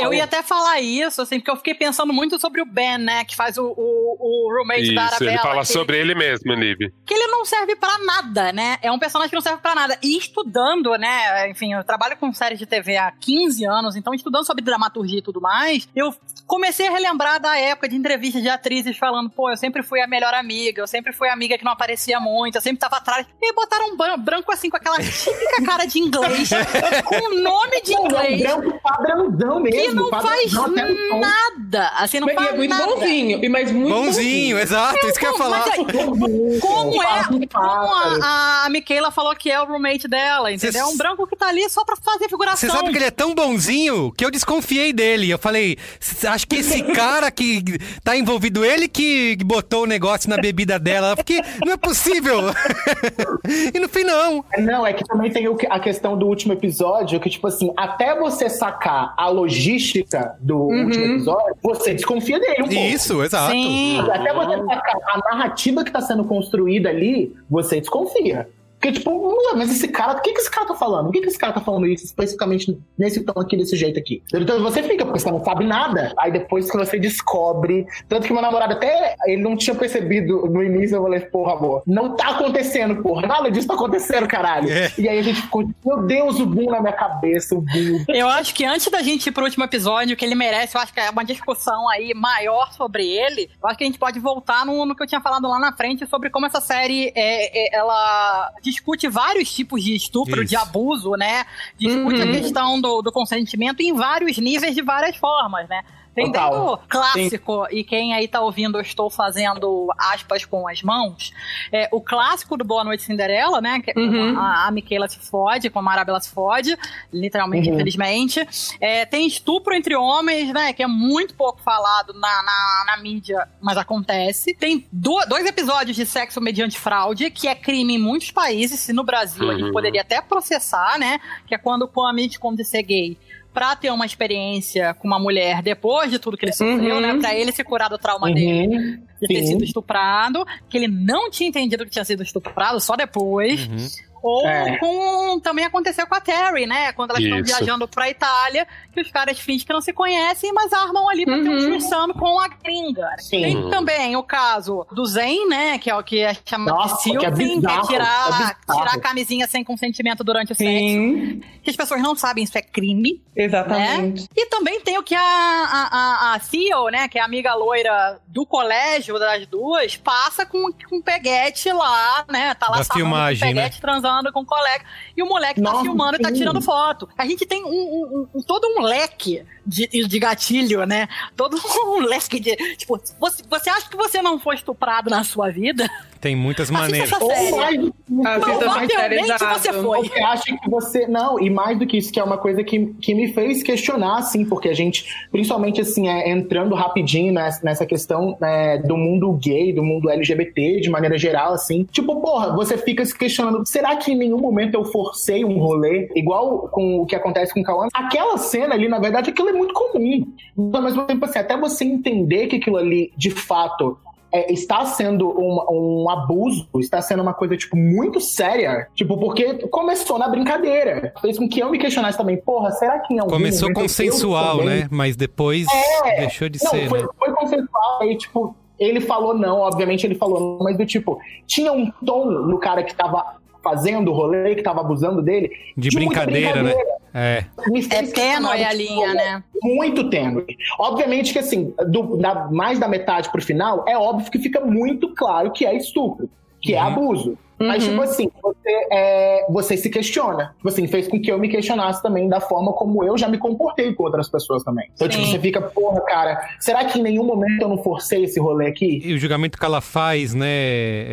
Eu ia até falar isso, assim, porque eu fiquei pensando muito sobre o Ben, né, que faz o, o, o roommate da Isso, Arabella. ele fala que sobre ele mesmo, Lib. que ele não serve pra nada, né? É um personagem que não serve pra nada. E estudando, né? Enfim, eu trabalho com séries de TV há 15 anos, então estudando sobre dramaturgia e tudo mais, eu comecei a relembrar da época de entrevistas de atrizes falando, pô, eu sempre fui a melhor amiga, eu sempre fui a amiga que não aparecia muito, eu sempre tava atrás. E aí botaram um bran- branco assim, com aquela típica cara de inglês, com um nome de Não, é um inglês. branco padrãozão mesmo. Que não faz nada. Assim, não Mas faz é muito nada. bonzinho, e mas muito Bonzinho, exato, isso que eu ia falar. aí, como é, Faz um como a, a Michaela falou que é o roommate dela, entendeu? É um branco que tá ali só pra fazer figuração. Você sabe que ele é tão bonzinho que eu desconfiei dele. Eu falei, "C- acho que esse cara que tá envolvido, ele que botou o negócio na bebida dela. Eu fiquei, não é possível. e no fim, não. Não, é que também tem a questão do último episódio, que, tipo assim, até você sacar a logística do último episódio, você desconfia dele um pouco. Isso, exato. Sim. Até você sacar a narrativa que tá sendo construída ali, você desconfia. Porque, tipo, mas esse cara, o que, que esse cara tá falando? Por que, que esse cara tá falando isso especificamente nesse tom aqui, desse jeito aqui? Então você fica, porque você não sabe nada. Aí depois que você descobre. Tanto que meu namorado até ele não tinha percebido no início, eu falei, porra, amor, não tá acontecendo, porra. Nada disso tá acontecendo, caralho. É. E aí a gente ficou, meu Deus, o boom na minha cabeça, o boom. Eu acho que antes da gente ir pro último episódio, que ele merece, eu acho que é uma discussão aí maior sobre ele. Eu acho que a gente pode voltar no, no que eu tinha falado lá na frente sobre como essa série é, é- ela discute vários tipos de estupro, Isso. de abuso, né? Discute a questão do, do consentimento em vários níveis de várias formas, né? Tem Total. clássico, e quem aí tá ouvindo, eu estou fazendo aspas com as mãos, é, o clássico do Boa Noite Cinderela, né? Que é Uhum. a, a Michaela se fode, como a Arabella se fode, literalmente, Uhum. infelizmente. É, tem estupro entre homens, né? Que é muito pouco falado na, na, na mídia, mas acontece. Tem do- dois episódios de sexo mediante fraude, que é crime em muitos países, se no Brasil a gente Uhum. poderia até processar, né? Que é quando o Kwame como de ser gay pra ter uma experiência com uma mulher depois de tudo que ele sofreu, Uhum. né? Pra ele se curar do trauma dele Uhum. de ter Sim. sido estuprado, que ele não tinha entendido que tinha sido estuprado só depois. Ou É. com. Também aconteceu com a Terry, né? Quando elas estão viajando pra Itália, que os caras fingem que não se conhecem, mas armam ali pra ter um Uhum. com a gringa. Sim. Tem também o caso do Zen, né? Que é o que é chamado Nossa, de que é Silting, que é bizarro, tirar, é bizarro. tirar a camisinha sem consentimento durante o sexo. Sim, Que as pessoas não sabem isso é crime. exatamente. E também tem o que a, a, a, a Theo, né, que é a amiga loira do colégio das duas, passa com, com o peguete lá, né? Tá lá Da sarrando filmagem, com o peguete, transando com o colega. E o moleque tá Nossa, filmando e tá sim. tirando foto. A gente tem um, um- um- todo um leque de, de gatilho, né? Todo um leque de. Tipo, você, você acha que você não foi estuprado na sua vida? Tem muitas Assista maneiras. essa série. Ou mais do que Assista exato. você foi. Você acha que você. Não, e mais do que isso, que é uma coisa que, que me fez questionar, assim, porque a gente, principalmente assim, é, entrando rapidinho nessa, nessa questão né, do mundo gay, do mundo LGBT, de maneira geral, assim. Tipo, porra, você fica se questionando: será que em nenhum momento eu forcei um rolê, igual com o que acontece com o Cauã? Aquela cena ali, na verdade, aquilo é muito comum. Mas, ao mesmo tempo, assim, até você entender que aquilo ali, de fato, é, está sendo um, um, abuso, está sendo uma coisa, tipo, muito séria. Tipo, porque começou na brincadeira. Fez com que eu me questionasse também, porra, será que em algum Começou consensual, né? Mas depois é, deixou de não, ser, foi, né? Foi consensual, aí, tipo, ele falou não, obviamente ele falou não, mas do tipo, tinha um tom no cara que tava fazendo o rolê, que tava abusando dele. De brincadeira, né? É. É tênue a linha, né? Muito tênue. Obviamente que, assim, do, da, mais da metade pro final, é óbvio que fica muito claro que é estupro, que é uhum. é abuso. Uhum. Mas, tipo assim, você, é, você se questiona. Tipo assim, fez com que eu me questionasse também da forma como eu já me comportei com outras pessoas também. Então, tipo, Sim. tipo, você fica, porra, cara, será que em nenhum momento eu não forcei esse rolê aqui? E o julgamento que ela faz, né,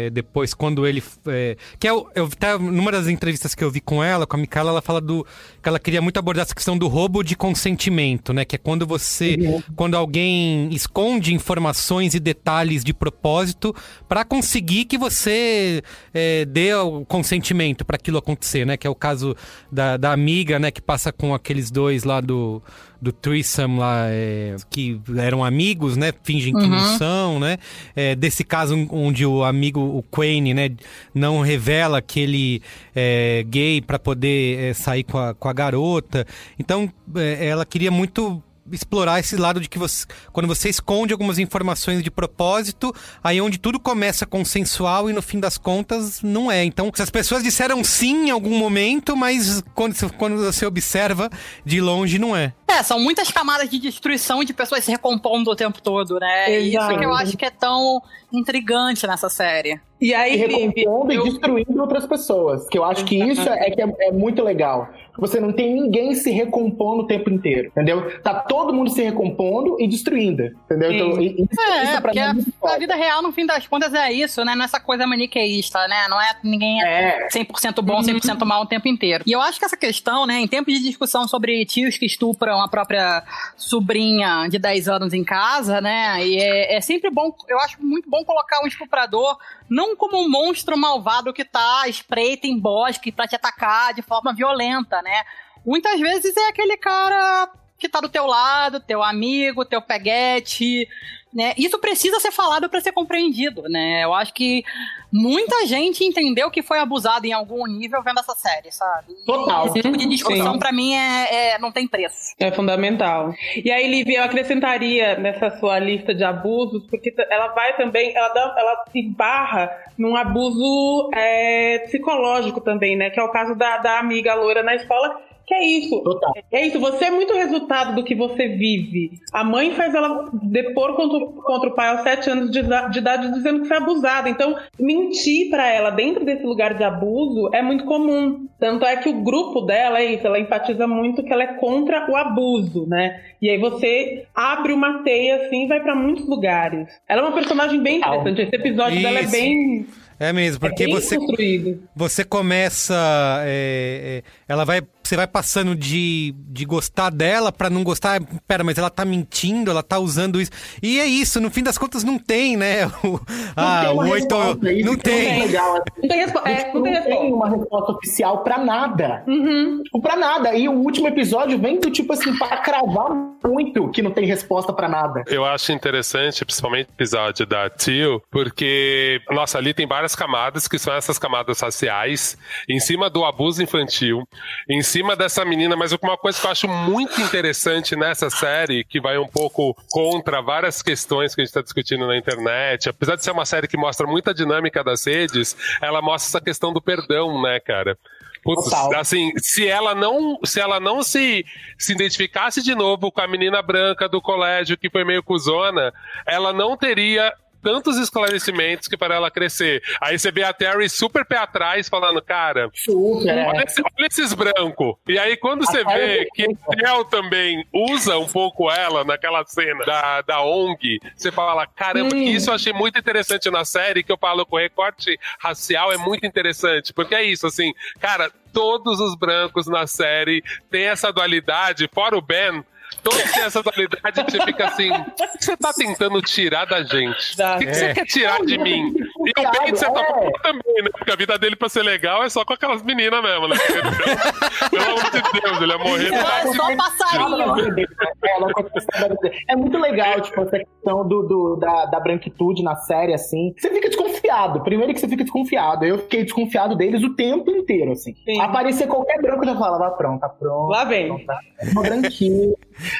é, depois, quando ele. É, que é, eu, tá, numa das entrevistas que eu vi com ela, com a Micaela, ela fala do. Que ela queria muito abordar essa questão do roubo de consentimento, né? Que é quando você. Uhum. Quando alguém esconde informações e detalhes de propósito para conseguir que você. É, dê o consentimento para aquilo acontecer, né? Que é o caso da, da amiga, né? Que passa com aqueles dois lá do, do threesome lá, é, que eram amigos, né? Fingem que uhum. não são, né? É, desse caso onde o amigo, o Quane, né? Não revela que ele é gay para poder é, sair com a, com a garota. Então, é, ela queria muito explorar esse lado de que você, quando você esconde algumas informações de propósito, aí onde tudo começa consensual e no fim das contas não é. Então, se as pessoas disseram sim em algum momento, mas quando, quando você observa de longe não é. É, são muitas camadas de destruição de pessoas se recompondo o tempo todo, né? Exato. Isso que eu acho que é tão intrigante nessa série. E aí, e recompondo eu... e destruindo outras pessoas. Que eu acho que isso é, que é, é, muito legal. Você não tem ninguém se recompondo o tempo inteiro, entendeu? Tá todo mundo se recompondo e destruindo, entendeu? Então, isso, é, isso é porque a, a, vida real, no fim das contas, é isso, né? Nessa é coisa maniqueísta, né? Não é ninguém é, é 100% bom, 100% uhum. mal o tempo inteiro. E eu acho que essa questão, né, em tempos de discussão sobre tios que estupram a própria sobrinha de 10 anos em casa, né? E é, é sempre bom, eu acho muito bom colocar um estuprador não como um monstro malvado que tá espreita em bosque pra te atacar de forma violenta, né? Muitas vezes é aquele cara que tá do teu lado, teu amigo, teu peguete, né? Isso precisa ser falado para ser compreendido, né? Eu acho que muita gente entendeu que foi abusado em algum nível vendo essa série, sabe? Total. Esse tipo de discussão para mim é, é, não tem preço. É fundamental. E aí, Lívia, eu acrescentaria nessa sua lista de abusos, porque ela vai também, ela, dá, ela se barra num abuso é, psicológico também, né? Que é o caso da, da amiga loira na escola que é isso. Total. É isso. Você é muito resultado do que você vive. A mãe faz ela depor contra, contra o pai aos sete anos de, de idade dizendo que foi abusada. Então, mentir para ela dentro desse lugar de abuso é muito comum. Tanto é que o grupo dela é isso. Ela enfatiza muito que ela é contra o abuso, né? E aí você abre uma teia assim e vai para muitos lugares. Ela é uma personagem bem interessante. Esse episódio isso. dela é bem é mesmo, porque é você, você começa. É, é, ela vai. Você vai passando de, de gostar dela para não gostar. Pera, mas ela tá mentindo, ela tá usando isso. E é isso, no fim das contas não tem, né? O, ah, o oito. Não tem. Legal, assim. Não tem, respo é, não, não tem, uma resposta oficial para nada. Uhum. Tipo, pra nada. E o último episódio vem do tipo assim, para cravar muito que não tem resposta para nada. Eu acho interessante, principalmente o episódio da Tio, porque, nossa, ali tem várias camadas, que são essas camadas raciais, em cima do abuso infantil, em cima dessa menina, mas uma coisa que eu acho muito interessante nessa série, que vai um pouco contra várias questões que a gente está discutindo na internet, apesar de ser uma série que mostra muita dinâmica das redes, ela mostra essa questão do perdão, né, cara? Putz, assim, se ela não, se ela não se, se identificasse de novo com a menina branca do colégio que foi meio cuzona, ela não teria tantos esclarecimentos que para ela crescer. Aí você vê a Terry super pé atrás, falando, cara, super, olha, é. esse, olha esses brancos. E aí quando você vê que Tel também usa um pouco ela naquela cena da, da ONG, você fala, caramba, hum. isso eu achei muito interessante na série, que eu falo com o recorte racial é muito interessante, porque é isso, assim, cara, todos os brancos na série têm essa dualidade, fora o Ben, Todos têm essa dualidade que você fica assim, o que você tá tentando tirar da gente? O que, que você É. quer tirar de mim? E o Ben, de certa É. forma, também, né? Porque a vida dele pra ser legal é só com aquelas meninas mesmo, né? Pelo amor de Deus, ele ia morrer. É, só passarinho. É. É muito legal, tipo, essa questão do, do- da, da branquitude na série, assim. Você fica desconfiado. Primeiro que você fica desconfiado. Eu fiquei desconfiado deles o tempo inteiro, assim. Aparecer qualquer branco, eu já falava, pronto, tá pronto. Lá vem. Pronto, tá. Uma branquinha.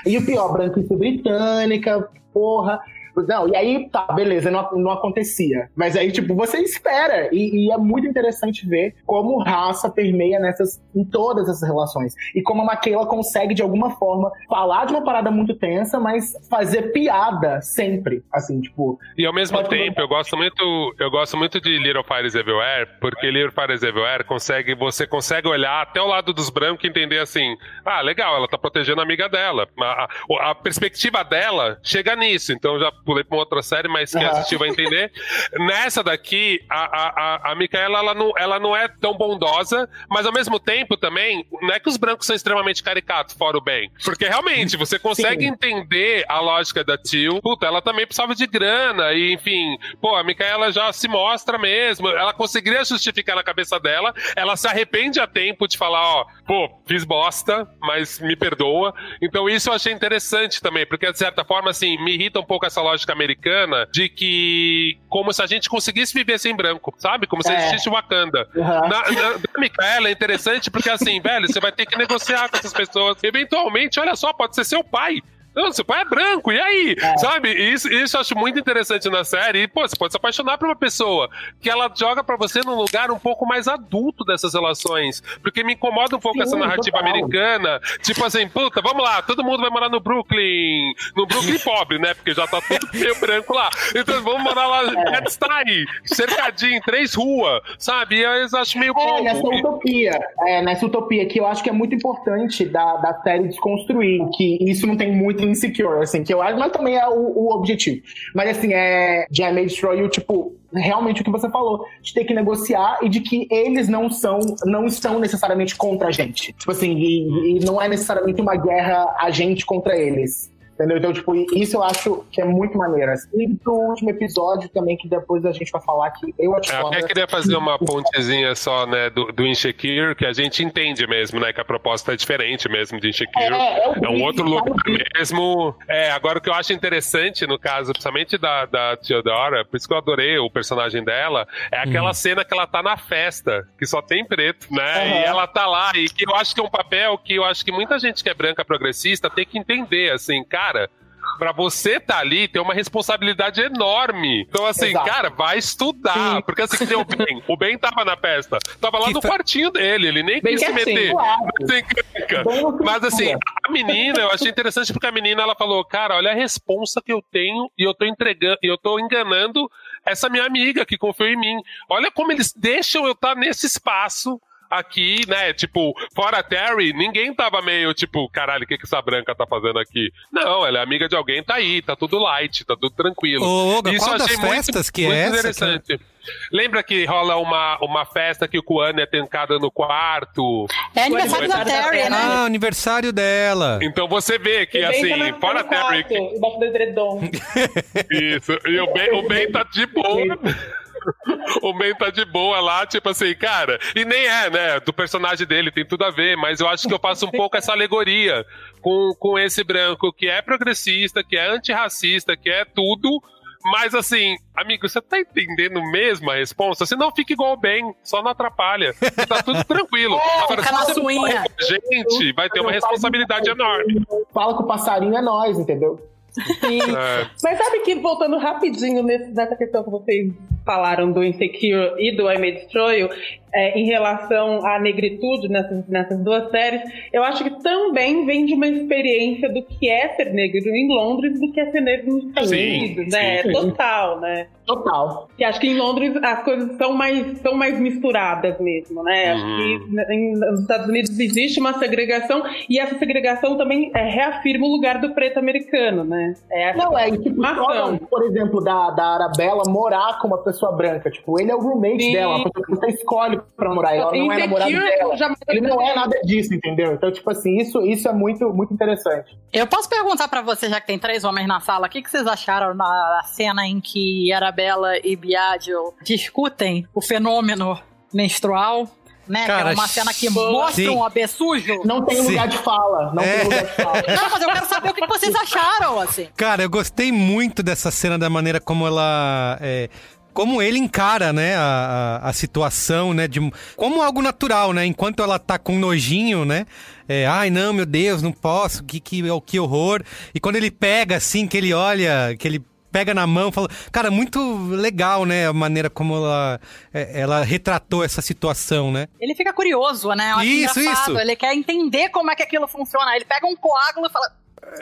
E o pior, branquice britânica, porra. Não, e aí, tá, beleza, não, não acontecia. Mas aí, tipo, você espera. E, e é muito interessante ver como raça permeia nessas, em todas essas relações. E como a Maquela consegue, de alguma forma, falar de uma parada muito tensa, mas fazer piada sempre. Assim, tipo. E ao mesmo tempo, eu gosto muito, eu gosto muito de Little Fires Everywhere, porque Little Fires Everywhere consegue, você consegue olhar até o lado dos brancos e entender assim, ah, legal, ela tá protegendo a amiga dela. A, a- a perspectiva dela chega nisso, então já pulei pra uma outra série, mas quem assistiu vai entender. Nessa daqui, a, a, a, a Micaela, ela não, ela não é tão bondosa, mas ao mesmo tempo também, não é que os brancos são extremamente caricatos, fora o bem. Porque realmente, você consegue Sim. entender a lógica da Tio. Puta, ela também precisava de grana, e enfim, pô, a Micaela já se mostra mesmo. Ela conseguiria justificar na cabeça dela, ela se arrepende a tempo de falar, ó, pô, fiz bosta, mas me perdoa. Então isso eu achei interessante também, porque de certa forma, assim, me irrita um pouco essa lógica americana de que, como se a gente conseguisse viver sem branco, sabe? Como se É. existisse Wakanda. Uhum. Na, na, da Micaela é interessante porque, assim, velho, você vai ter que negociar com essas pessoas. Eventualmente, olha só, pode ser seu pai. Não, seu pai é branco, e aí? Sabe? Isso, isso eu acho muito interessante na série. E, pô, você pode se apaixonar por uma pessoa que ela joga pra você num lugar um pouco mais adulto dessas relações. Porque me incomoda um pouco Sim, essa narrativa total. americana. Tipo assim, puta, vamos lá, todo mundo vai morar no Brooklyn. No Brooklyn pobre, né? Porque já tá tudo meio branco lá. Então vamos morar lá, É. Bed-Stuy, cercadinho, três ruas, sabe? E eu acho meio É, bobo. nessa utopia. É, nessa utopia que eu acho que é muito importante da, da série desconstruir. Que isso não tem muito insecure, assim, que eu acho, mas também é o, o objetivo. Mas assim, é. I May Destroy You, tipo, realmente o que você falou, de ter que negociar e de que eles não são, não estão necessariamente contra a gente. Tipo assim, e, e não é necessariamente uma guerra a gente contra eles. Entendeu? Então, tipo, isso eu acho que é muito maneiro. assim. E pro último episódio também, que depois a gente vai falar que eu acho Eu foda. até queria fazer uma pontezinha só, né, do, do Insecure, que a gente entende mesmo, né, que a proposta é diferente mesmo de Insecure. É, é É um outro lugar mesmo. É, agora o que eu acho interessante, no caso, principalmente da, da Theodora, por isso que eu adorei o personagem dela, é aquela cena que ela tá na festa, que só tem preto, né? Aham. E ela tá lá, e que eu acho que é um papel que eu acho que muita gente que é branca progressista tem que entender, assim, cara. Pra você tá ali, tem uma responsabilidade enorme. Então, assim, Exato. cara, vai estudar. Sim. Porque assim, nem o Ben. O Ben tava na festa. Tava lá Que no quartinho dele. Ele nem Bem quis se quietinho, meter. claro. Sem crítica. Bem no Mas assim, a menina, eu achei interessante porque a menina ela falou: Cara, olha a responsa que eu tenho e eu tô entregando, e eu tô enganando essa minha amiga que confiou em mim. Olha como eles deixam eu estar nesse espaço. Aqui, né? Tipo, fora a Terry, ninguém tava meio tipo, caralho, o que, que essa branca tá fazendo aqui? Não, ela é amiga de alguém, tá aí, tá tudo light, tá tudo tranquilo. Ô, Olga, Isso qual eu das achei muito- festas que é muito essa, interessante. Lembra que rola uma, uma festa que o Kuane é trancado no quarto? É aniversário da aniversário da Terry, né? Ah, aniversário dela. Então você vê que, tá assim, na- fora a Terry, quarto, Embaixo do edredom. Isso. E o Ben, o ben tá de boa. O Ben tá de boa lá, tipo assim, cara. E nem é, né? Do personagem dele, tem tudo a ver, mas eu acho que eu faço um pouco essa alegoria com, com esse branco que é progressista, que é antirracista, que é tudo. Mas assim, amigo, você tá entendendo mesmo a resposta? Se não, fica igual o Ben, só não atrapalha. Tá tudo tranquilo. Agora, fica na se você for com gente, vai ter uma responsabilidade enorme. Fala que o passarinho é nós, entendeu? Sim. É. Mas sabe que, voltando rapidinho nesse- nessa questão que vocês falaram do Insecure e do I May Destroy You, é, em relação à negritude nessas, nessas duas séries, eu acho que também vem de uma experiência do que é ser negro em Londres do que é ser negro nos Estados Sim, Unidos, né? sim. Total, né? Total. Que acho que em Londres as coisas são mais, são mais misturadas mesmo, né? Acho Uhum. que né, em- nos Estados Unidos existe uma segregação e essa segregação também é, reafirma o lugar do preto americano, né? É, Não, é, e, tipo, só, por exemplo, da, da Arabella morar com uma pessoa branca. Tipo, ele é o roommate Sim. dela, uma pessoa que você escolhe pra namorar. Ela não é namorada dela. já- Ele não é nada disso, entendeu? Então, tipo assim, isso, isso é muito, muito interessante. Eu posso perguntar pra você, já que tem três homens na sala, o que, que vocês acharam na cena em que Arabella e Biagio discutem o fenômeno menstrual? Né? Cara, que é uma cena que sim. mostra um AB sujo. Não tem Sim. lugar de fala. Não É. tem lugar de fala. Não, mas eu quero saber o que que vocês acharam, assim. Cara, eu gostei muito dessa cena, da maneira como ela. é, como ele encara, né, a, a, a situação, né, de, como algo natural, né, enquanto ela tá com nojinho, né, é, ai não, meu Deus, não posso, que, que, que horror, e quando ele pega, assim, que ele olha, que ele pega na mão, fala, cara, muito legal, né, a maneira como ela, é, ela retratou essa situação, né. Ele fica curioso, né? Eu acho Isso, engraçado. isso. Ele quer entender como é que aquilo funciona. Ele pega um coágulo e fala.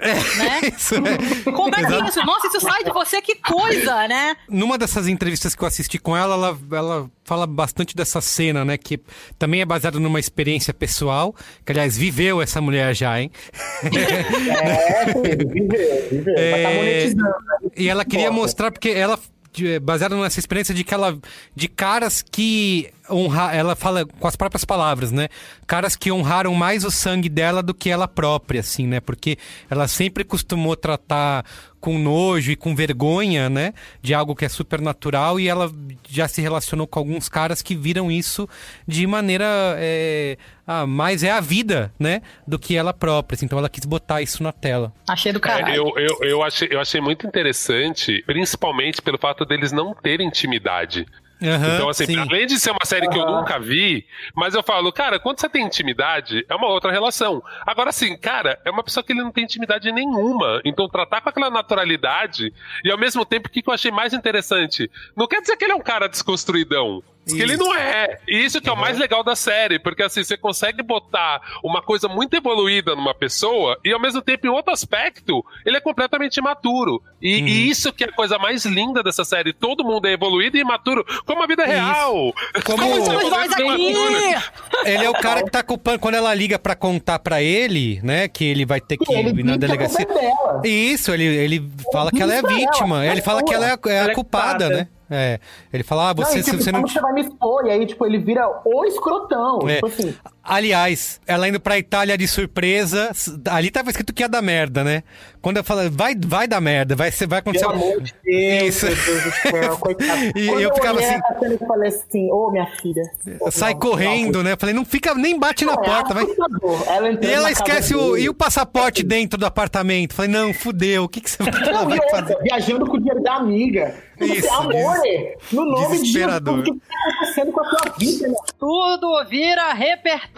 Né? Isso, né? Como é que Exato. isso? Nossa, isso sai de você, que coisa, né? Numa dessas entrevistas que eu assisti com ela, ela, ela fala bastante dessa cena, né? Que também é baseada numa experiência pessoal, que aliás viveu essa mulher já, hein? É, viveu, viveu. Mas tá É, monetizando. né? E ela queria mostrar, porque ela, baseada nessa experiência de que ela. de caras que honra, ela fala com as próprias palavras, né? Caras que honraram mais o sangue dela do que ela própria, assim, né? Porque ela sempre costumou tratar com nojo e com vergonha, né? De algo que é super natural e ela já se relacionou com alguns caras que viram isso de maneira. É, ah, mais é a vida, né? Do que ela própria. assim. Então ela quis botar isso na tela. Achei do É, caralho. eu, eu, eu, achei, eu achei muito interessante, principalmente pelo fato deles não terem intimidade. Aham, então, assim, sim. além de ser uma série que eu nunca vi, mas eu falo, cara, quando você tem intimidade, é uma outra relação. Agora, assim, cara, é uma pessoa que ele não tem intimidade nenhuma. Então, tratar com aquela naturalidade, e ao mesmo tempo, o que que eu achei mais interessante? Não quer dizer que ele é um cara desconstruidão. Diz Que ele não é. E isso que é o mais legal da série, porque assim, você consegue botar uma coisa muito evoluída numa pessoa e ao mesmo tempo, em outro aspecto, ele é completamente imaturo. E, e isso que é a coisa mais linda dessa série. Todo mundo é evoluído e imaturo, como a vida real. Como- Como somos nós aqui! Ele é o cara que tá culpando quando ela liga pra contar pra ele, né? Que ele vai ter que Ele ir na delegacia. é. Isso, ele, ele fala que ela é vítima. ela, Ele fala que ela é, a- é a Ela é culpada, culpada. né? É. Ele fala, ah, você, não, e, tipo, você não. você vai me expor? E aí, tipo, ele vira o escrotão. É. Tipo assim, Aliás, ela indo pra Itália de surpresa, ali tava escrito que ia dar merda, né? Quando eu falo, vai, vai dar merda, vai, vai acontecer. pelo amor de Deus, Isso. meu Deus do céu, coitado. E Quando eu ficava assim- Eu falei assim, ô minha filha. Sai não, correndo, né? Eu falei, não fica, nem bate na não, é porta, vai. Ela E ela na esquece o, dele. e o passaporte dentro do apartamento. Falei, não, fudeu, o que, que você vai, fazer? viajando com o dinheiro da amiga. Isso, assim, amor, no nome de Jesus, desesperador. o que tá acontecendo com a tua vida, né? Tudo vira repertório.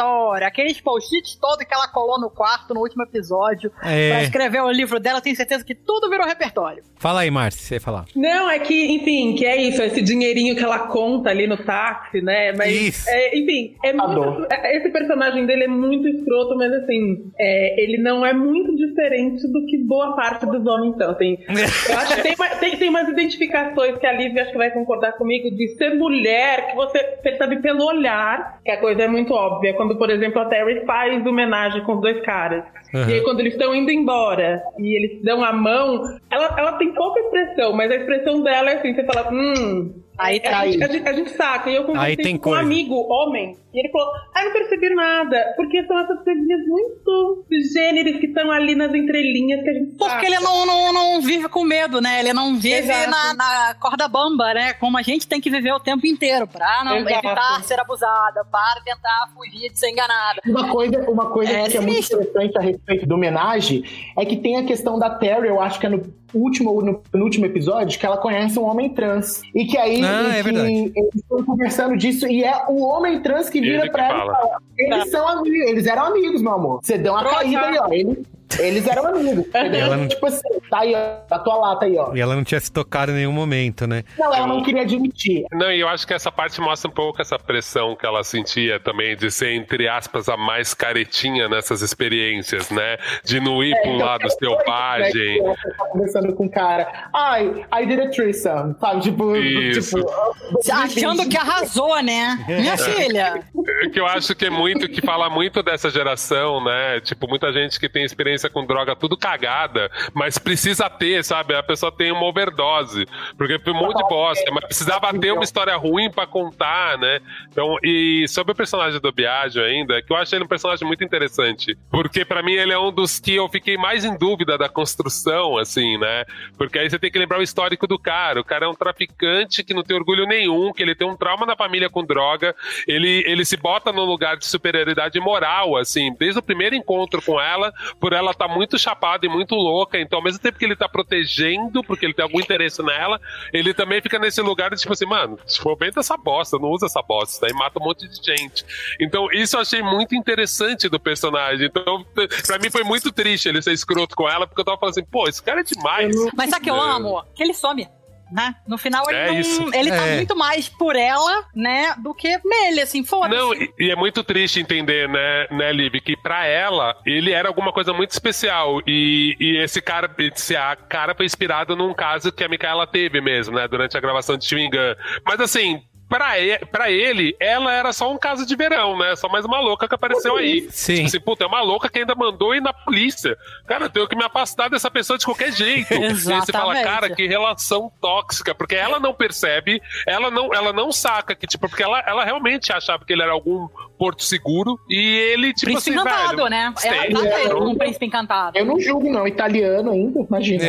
Aqueles post-its todos que ela colou no quarto no último episódio É. pra escrever o livro dela, tenho certeza que tudo virou repertório. Fala aí, Márcio, você ia falar. Não, é que, enfim, que é isso, esse dinheirinho que ela conta ali no táxi, né? Mas, Isso. é, enfim, é Adoro. muito, é- esse personagem dele é muito escroto, mas assim, é, ele não é muito diferente do que boa parte dos homens são. Tem, eu acho que tem, uma- tem, tem umas identificações que a Lívia acho que vai concordar comigo de ser mulher, que você percebe pelo olhar, que a coisa é muito óbvia. Quando, por exemplo, a Terry faz homenagem com os dois caras. Uhum. E aí, quando eles estão indo embora e eles dão a mão, ela, ela tem pouca expressão, mas a expressão dela é assim: você fala, hum. Aí a, tá gente, a, gente, a gente saca. E eu conversei com um coisa. amigo, homem, e ele falou: Ah, eu não percebi nada, porque são essas coisinhas muito gêneros que estão ali nas entrelinhas que a gente Porque saca. ele não, não, não vive com medo, né? Ele não vive na, na corda bamba, né? Como a gente tem que viver o tempo inteiro pra não Exato. evitar ser abusada, para tentar fugir de ser enganada. Uma coisa, uma coisa É que é muito interessante a respeito do homenagem é que tem a questão da Terry, eu acho que é no último ou no penúltimo episódio, que ela conhece um homem trans. E que aí Ah, e é que verdade. eles estão conversando disso, e é o homem trans que vira Ele que pra ela e fala. Eles são amigos, eles eram amigos, meu amor. Você deu uma Troca. caída aí, ó. Eles, eles eram amigos. não- Tipo assim, tá aí, ó, a tua lata aí, ó. E ela não tinha se tocado em nenhum momento, né? Não, ela não queria admitir. Não, e eu acho que essa parte mostra um pouco essa pressão que ela sentia também de ser, entre aspas, a mais caretinha nessas experiências, né? De não ir É, pra um então, lado é selvagem. Você tá conversando com o cara. Ai, I did a threesome. Sabe? Tipo, Isso. tipo. Achando que arrasou, né? Minha filha. É Que eu acho que é muito, que fala muito dessa geração, né? Tipo, muita gente que tem experiências experiência com droga tudo cagada, mas precisa ter, sabe? A pessoa tem uma overdose, porque foi um monte de bosta, mas precisava ter uma história ruim pra contar, né? Então, e sobre o personagem do Biagio ainda, que eu achei ele um personagem muito interessante, porque pra mim ele é um dos que eu fiquei mais em dúvida da construção, assim, né? Porque aí você tem que lembrar o histórico do cara. O cara é um traficante que não tem orgulho nenhum, que ele tem um trauma na família com droga, ele, ele se bota num lugar de superioridade moral, assim, desde o primeiro encontro com ela, por ela estar tá muito chapada e muito louca, então ao mesmo tempo que ele tá protegendo, porque ele tem algum interesse nela, ele também fica nesse lugar de tipo assim, mano, venta essa bosta, não usa essa bosta, aí mata um monte de gente. Então isso eu achei muito interessante do personagem. Então, pra mim foi muito triste ele ser escroto com ela, porque eu tava falando assim, pô, esse cara é demais. Mas sabe o que eu É. amo? Que ele some. Né? No final ele, É não, isso. ele tá É. muito mais por ela, né, do que nele, assim, foda-se. Não, e, e é muito triste entender, né, né, Liv, que pra ela, ele era alguma coisa muito especial. E, e esse cara, esse a cara foi inspirado num caso que a Micaela teve mesmo, né, durante a gravação de Chewing Gun. Mas assim. Pra ele, pra ele, ela era só um caso de verão, né? Só mais uma louca que apareceu aí. Sim. Tipo assim, puta, é uma louca que ainda mandou ir na polícia. Cara, eu tenho que me afastar dessa pessoa de qualquer jeito. e aí você fala, Exatamente. cara, que relação tóxica, porque ela não percebe, ela não, ela não saca que, tipo, porque ela, ela realmente achava que ele era algum porto seguro e ele, tipo Príncipe assim, encantado, velho, né? trata ele então- um príncipe encantado. Eu não julgo, não. Italiano ainda, imagina.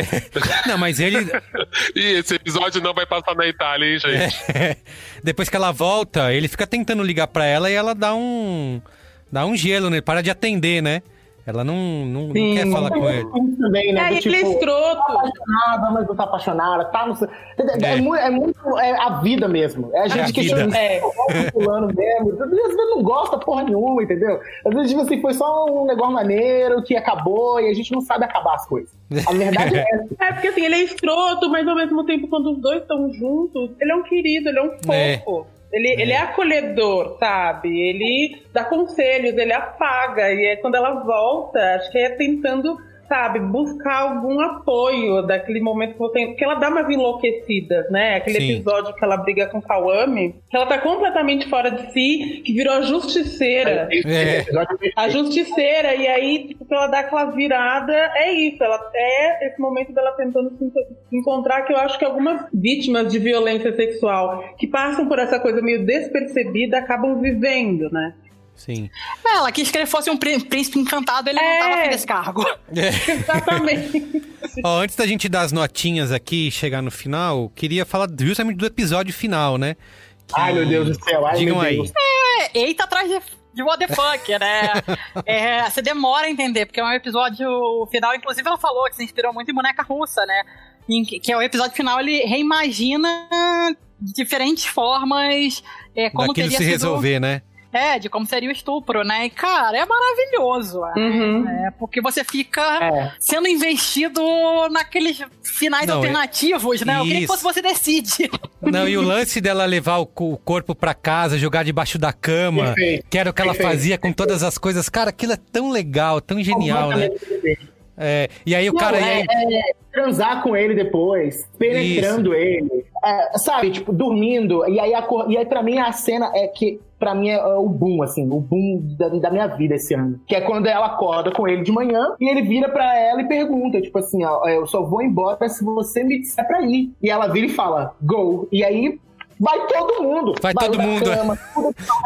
Não, mas ele. Ih, esse episódio não vai passar na Itália, hein, gente? Depois que ela volta, ele fica tentando ligar pra ela e ela dá um. dá um gelo, né? Para de atender, né? Ela não, não, não quer falar com ele. Também, né? É, do ele é tipo, escroto. Tá apaixonada, mas não tá apaixonada, tá no... é. É. é muito. É a vida mesmo. É a gente a que chama é. fulano mesmo. Às vezes não gosta porra nenhuma, entendeu? Às vezes, tipo assim, foi só um negócio maneiro que acabou e a gente não sabe acabar as coisas. A verdade é essa. É, porque assim, ele é escroto, mas ao mesmo tempo, quando os dois estão juntos, ele é um querido, ele é um É. fofo. Ele, ele é acolhedor, sabe? Ele dá conselhos, ele apaga. E é quando ela volta, acho que é tentando, sabe, buscar algum apoio daquele momento que você. Porque ela dá umas enlouquecidas, né? Aquele Sim. episódio que ela briga com o Kawami, que ela tá completamente fora de si, que virou a justiceira. É. A justiceira, e aí, tipo, ela dá aquela virada, é isso, ela é esse momento dela tentando se se encontrar, que eu acho que algumas vítimas de violência sexual que passam por essa coisa meio despercebida acabam vivendo, né? Sim. É, Ela quis que ele fosse um prí- príncipe encantado, ele não tava desse cargo. Exatamente. Ó, antes da gente dar as notinhas aqui e chegar no final, queria falar justamente do episódio final, né? Que- Ai, meu Deus do céu. Ai, Digam meu aí. Deus. É, eita atrás de, de what the fuck, né? É, você demora a entender, porque é um episódio final, inclusive ela falou que se inspirou muito em boneca russa, né? Em que, que é o episódio final, ele reimagina de diferentes formas é, como Daquilo teria se sido- resolver, né? É, de como seria o estupro, né? E, cara, é maravilhoso. Uhum. É, porque você fica É. sendo investido naqueles finais Não, alternativos, né? Eu queria que fosse você decide. Não, e o lance dela levar o, co- o corpo pra casa, jogar debaixo da cama, Perfeito. que era o que ela Perfeito. fazia com todas as coisas. Cara, aquilo é tão legal, tão genial, né? É, e aí o Não, cara. é, aí- é transar com ele depois, penetrando ele, é, sabe, tipo, dormindo. E aí, a, e aí, pra mim, a cena é que, pra mim, é, é o boom, assim, o boom da, da minha vida esse ano. Que é quando ela acorda com ele de manhã e ele vira pra ela e pergunta, tipo assim, ó, eu só vou embora se você me disser pra ir. E ela vira e fala, go. E aí. Vai todo mundo. Vai todo o da mundo, é. cama,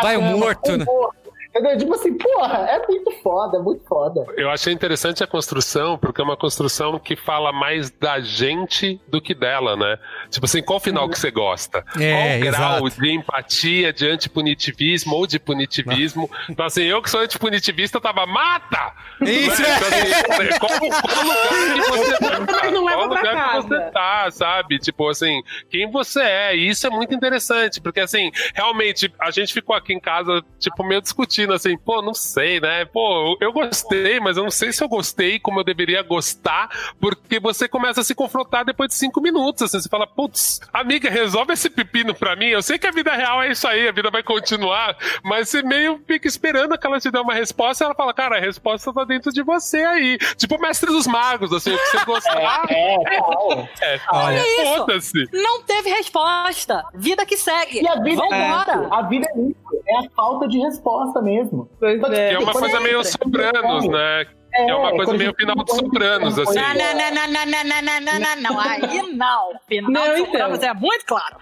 Vai o morto, né? morto. Entendeu? Tipo assim, porra, é muito foda, é muito foda. Eu achei interessante a construção, porque é uma construção que fala mais da gente do que dela, né? Tipo assim, qual final que você gosta? É, qual grau exato. de empatia, de antipunitivismo ou de punitivismo? Então, assim, eu que sou antipunitivista tava, mata! Isso, Né? é. Então, assim, qual, qual lugar que você tá? Não Qual pra lugar que casa. você tá, sabe? Tipo assim, quem você é. E isso é muito interessante, porque assim, realmente, a gente ficou aqui em casa, tipo, meio discutindo assim, pô, não sei, né? Pô, eu gostei, mas eu não sei se eu gostei como eu deveria gostar, porque você começa a se confrontar depois de cinco minutos, assim, você fala, putz, amiga, resolve esse pepino pra mim. Eu sei que a vida real é isso aí, a vida vai continuar, mas você meio fica esperando que ela te dê uma resposta e ela fala, cara, a resposta tá dentro de você aí. Tipo o mestre dos magos, assim, o que você gostar. É. É, Olha, É isso. foda-se. Não teve resposta. Vida que segue. E a vida é Vambora. isso. A vida é isso. É a falta de resposta mesmo. Pois Só que, é. É uma coisa meio sopranos, né? É, uma coisa meio final de Sopranos, assim. Não, não, não, não, não, não, não, não, não, não. Aí não. Final Não, de então. Sopranos é muito claro.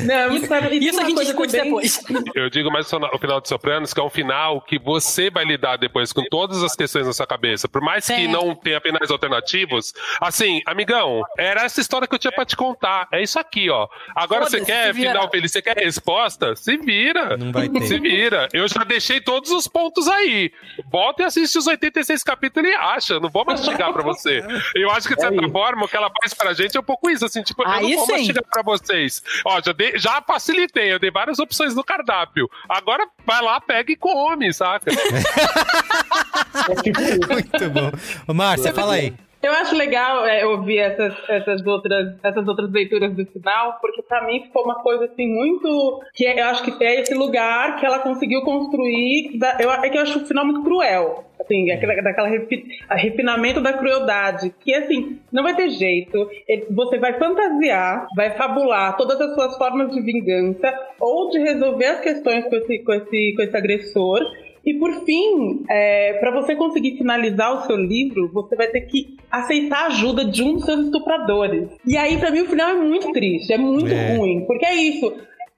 Não, isso, sabe- isso a gente discute também- depois. Eu digo mais o final de Sopranos, que é um final que você vai lidar depois com todas as questões na sua cabeça. Por mais que não tenha apenas alternativos. Assim, amigão, era essa história que eu tinha pra te contar. É isso aqui, ó. Agora você quer final feliz, você quer resposta? Se vira. Não vai ter. Se vira. Eu já deixei todos os pontos aí. Volta e assiste os 86 capítulos e acha. Não vou mastigar pra você. Eu acho que, de certa forma, o que ela faz pra gente é um pouco isso, assim, tipo, eu Aí não vou sim. mastigar pra vocês. Ó, já, dei- já facilitei, eu dei várias opções no cardápio. Agora vai lá, pega e come, saca? Muito bom. Ô, Márcia, fala aí. Eu acho legal é, ouvir essas, essas, outras, essas outras leituras do final, porque pra mim ficou uma coisa assim muito. que eu acho que é esse lugar que ela conseguiu construir. Da, eu, é que eu acho o final muito cruel. Assim, aquela, daquela refi, refinamento da crueldade. Que assim, não vai ter jeito. Ele- Você vai fantasiar, vai fabular todas as suas formas de vingança ou de resolver as questões com esse, com esse, com esse agressor. E por fim, para você conseguir finalizar o seu livro, você vai ter que aceitar a ajuda de um dos seus estupradores. E aí, pra mim, o final é muito triste, é muito É. ruim, porque é isso.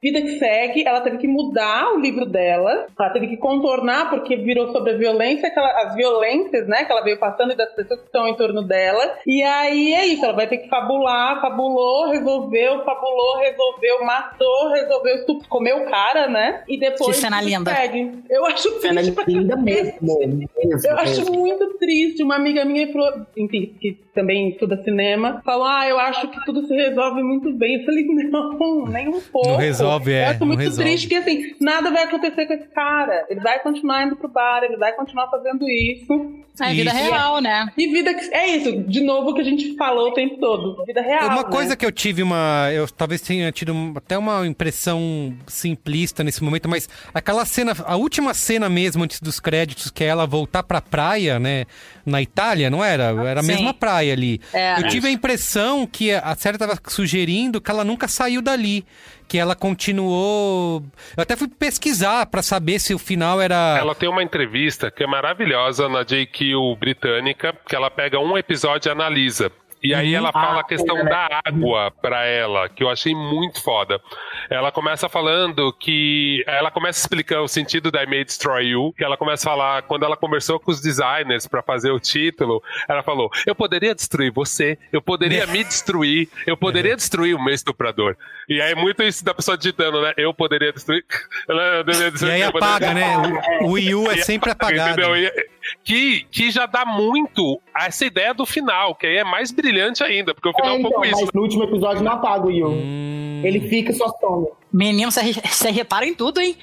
Vida que segue, ela teve que mudar o livro dela, ela teve que contornar porque virou sobre a violência, que ela- as violências, né, que ela veio passando e das pessoas que estão em torno dela. E aí é isso, ela vai ter que fabular, fabulou, resolveu, fabulou, resolveu, matou, resolveu, estup- comeu o cara, né? E depois Que cena linda. segue. Eu acho Cena triste pra linda mesmo. mesmo, eu acho muito triste. Uma amiga minha falou, enfim, que também estuda cinema, falou: Ah, eu acho que tudo se resolve muito bem. Eu falei, não, nem um pouco. Não resolve, é, Eu acho muito resolve. triste que assim, nada vai acontecer com esse cara. Ele vai continuar indo pro bar, ele vai continuar fazendo isso. É vida Isso. real, né? E vida que. É isso, de novo o que a gente falou o tempo todo. Vida real. Uma né? coisa que eu tive uma. Eu talvez tenha tido até uma impressão simplista nesse momento, mas aquela cena, a última cena mesmo antes dos créditos, que é ela voltar pra praia, né? Na Itália, não era? Era a Sim. mesma praia ali. Era. Eu tive a impressão que a série tava sugerindo que ela nunca saiu dali. Que ela continuou. Eu até fui pesquisar pra saber se o final era. Ela tem uma entrevista que é maravilhosa na JQ britânica, que ela pega um episódio e analisa. E aí ela fala a questão da água pra ela, que eu achei muito foda. Ela começa falando que. Ela começa explicando o sentido da I May Destroy You, que ela começa a falar, quando ela conversou com os designers pra fazer o título, ela falou: Eu poderia destruir você, eu poderia me destruir, eu poderia destruir o meu estuprador. E aí é muito isso da pessoa digitando, né? Eu poderia destruir. Eu poderia E destruir, aí eu poderia apaga, né? O, o Wii U é E- sempre apagado. Entendeu? E- Que, que já dá muito a essa ideia do final, que aí é mais brilhante ainda, porque o final é, É, um então, pouco isso. mas no último episódio não apaga o Yu. Hum. Ele fica e só follow. Menino, você repara em tudo, hein?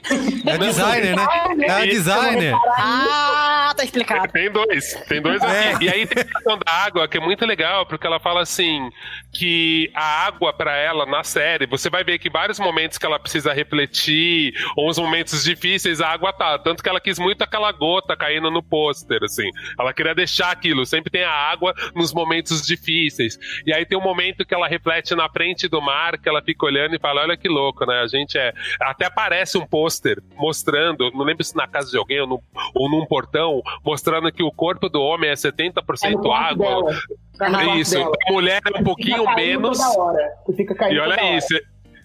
É designer, né? É designer. Ah, tá explicado. Tem dois, tem dois aqui. E aí tem a questão da água, que é muito legal, porque ela fala assim: que a água pra ela na série, você vai ver que vários momentos que ela precisa refletir, ou uns momentos difíceis, a água tá. Tanto que ela quis muito aquela gota caindo no pôster, assim. Ela queria deixar aquilo, sempre tem a água nos momentos difíceis. E aí tem um momento que ela reflete na frente do mar, que ela fica olhando e fala: olha que louco, né? A gente é. Até aparece um pôster mostrando, não lembro se na casa de alguém ou, no, ou num portão, mostrando que o corpo do homem é 70% É água. dela. É quarto Isso, dela. a mulher é um pouquinho menos. E olha isso.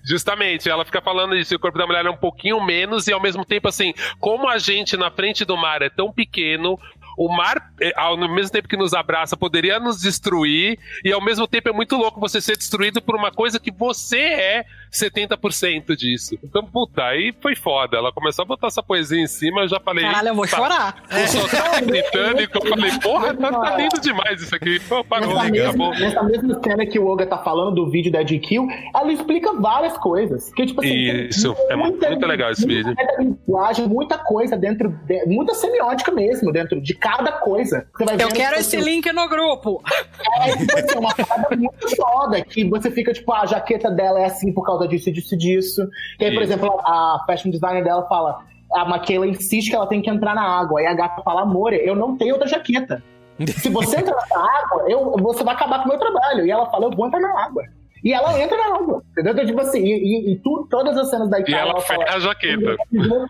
Justamente, ela fica falando isso, o corpo da mulher é um pouquinho menos, e ao mesmo tempo, assim, como a gente na frente do mar é tão pequeno, o mar, é, ao mesmo tempo que nos abraça, poderia nos destruir, e ao mesmo tempo é muito louco você ser destruído por uma coisa que você é 70% disso. Então, puta, aí foi foda. Ela começou a botar essa poesia em cima, eu já falei. Caralho, eu vou "Eita, chorar." O sotaque britânico, eu falei, porra, tá, tá lindo demais isso aqui. Pô, parou, Nessa acabou. mesma, nessa mesma cena que o Olga tá falando do vídeo da GQ, ela explica várias coisas. Que, tipo, assim, Isso, é muito, muito legal esse vídeo. muita linguagem, muita coisa dentro, de, muita semiótica mesmo, dentro de cada coisa. Você vai Eu quero esse assim, link no grupo. É, tipo assim, uma parada muito foda, que você fica, tipo, "Ah, a jaqueta dela é assim por causa disso, disso, disso. E aí, por exemplo, a fashion designer dela fala, a Maquela insiste que ela tem que entrar na água. Aí a gata fala, amor, eu não tenho outra jaqueta. Se você entrar na água, eu, você vai acabar com o meu trabalho. E ela fala, eu vou entrar na água. E ela entra na água. Entendeu? Então, tipo assim, e, e- e tu- todas as cenas da E Itália, ela fala, ferra a jaqueta.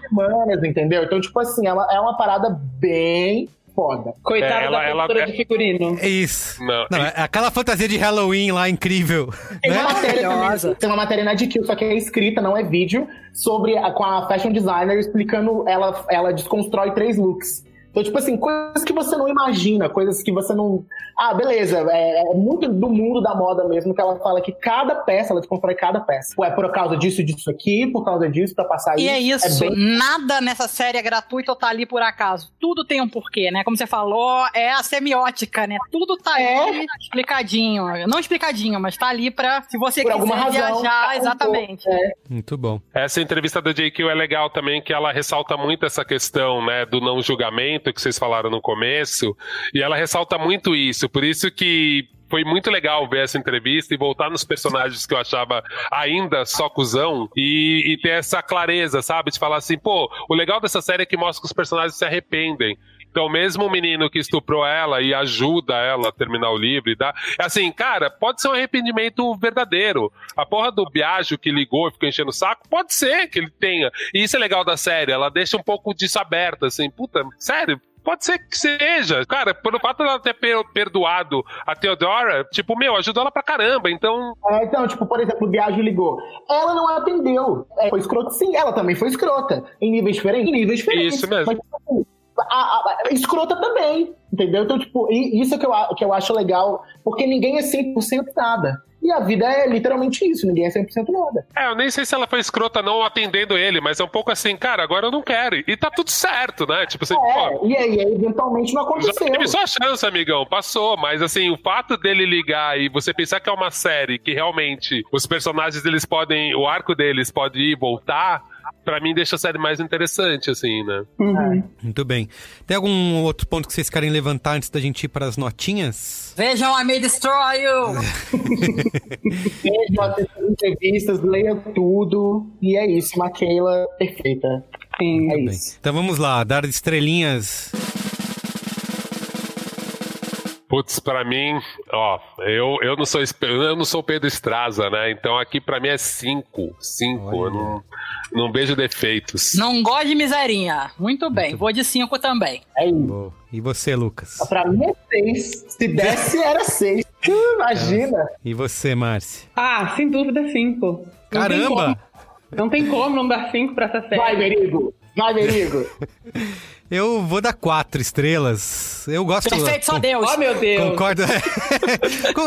semanas, entendeu? Então, tipo assim, é uma, é uma parada bem foda. Coitada É, ela- da ela- produtora é- de figurino. É isso. Não, Não, é aquela fantasia de Halloween lá incrível. Tem uma né? matéria Maravilhosa. também, tem uma matéria na GQ, só que é escrita, não é vídeo, sobre a, com a fashion designer explicando, ela, ela desconstrói três looks. Então, tipo assim, coisas que você não imagina, coisas que você não. Ah, beleza, é, é muito do mundo da moda mesmo, que ela fala que cada peça, ela desconstrói cada peça. Pô, é por causa disso, disso aqui, por causa disso, pra passar E é isso, É bem... nada nessa série é gratuito ou tá ali por acaso. Tudo tem um porquê, né? Como você falou, é a semiótica, né? Tudo tá É. ali explicadinho. Não explicadinho, mas tá ali pra, se você Por quiser alguma razão, viajar, tá um exatamente. pouco, é. Muito bom. Essa entrevista da JQ é legal também, que ela ressalta muito essa questão, né, do não julgamento que vocês falaram no começo, e ela ressalta muito isso, por isso que foi muito legal ver essa entrevista e voltar nos personagens que eu achava ainda só cuzão e, e ter essa clareza, sabe? De falar assim, pô, o legal dessa série é que mostra que os personagens se arrependem. Então, mesmo o menino que estuprou ela e ajuda ela a terminar o livro e dá. Assim, cara, pode ser um arrependimento verdadeiro. A porra do Biagio que ligou e ficou enchendo o saco, pode ser que ele tenha. E isso é legal da série, ela deixa um pouco disso aberto, assim, puta, sério. Pode ser que seja. Cara, pelo fato dela ter per- perdoado a Theodora, tipo, meu, ajudou ela pra caramba. Então, É, então, tipo, por exemplo, o Biagio ligou. Ela não atendeu. É, foi escrota, sim. Ela também foi escrota. Em níveis diferentes? Em níveis diferentes. Isso mesmo. Mas, tipo, a, a- a- escrota também. Entendeu? Então, tipo, isso que eu, a- que eu acho legal. Porque ninguém é 100% nada. E a vida é literalmente isso. Ninguém é 100% nada. É, eu nem sei se ela foi escrota não atendendo ele, mas é um pouco assim, cara, agora eu não quero. E tá tudo certo, né? Tipo, você, pô, É, e aí, eventualmente não já aconteceu. teve sua chance, amigão, passou. Mas assim, o fato dele ligar e você pensar que é uma série que realmente os personagens deles podem, o arco deles pode ir e voltar, pra mim deixa a série mais interessante, assim, né? Muito bem. Tem algum outro ponto que vocês querem levantar antes da gente ir para as notinhas? Vejam I May Destroy You! Vejam as entrevistas, leiam tudo. E é isso, Maquila, perfeita. Sim. É Bem, isso. então vamos lá, dar estrelinhas. Putz, pra mim, ó, eu, eu não sou eu não sou Pedro Estraza, né? Então aqui pra mim é cinco, cinco. Eu não, não vejo defeitos. Não gosto de miserinha. Muito bem, vou de 5 também. É isso. E você, Lucas? Pra mim é seis. Se desse, era seis. Imagina. E você, Márcia? Ah, sem dúvida, cinco. Não tem Caramba! como- Não tem como não dar cinco pra essa série. Vai, Merigo. Vai, Merigo. Eu vou dar quatro estrelas. Eu gosto. Perfeito, só Deus. Oh, meu Deus. Concordo.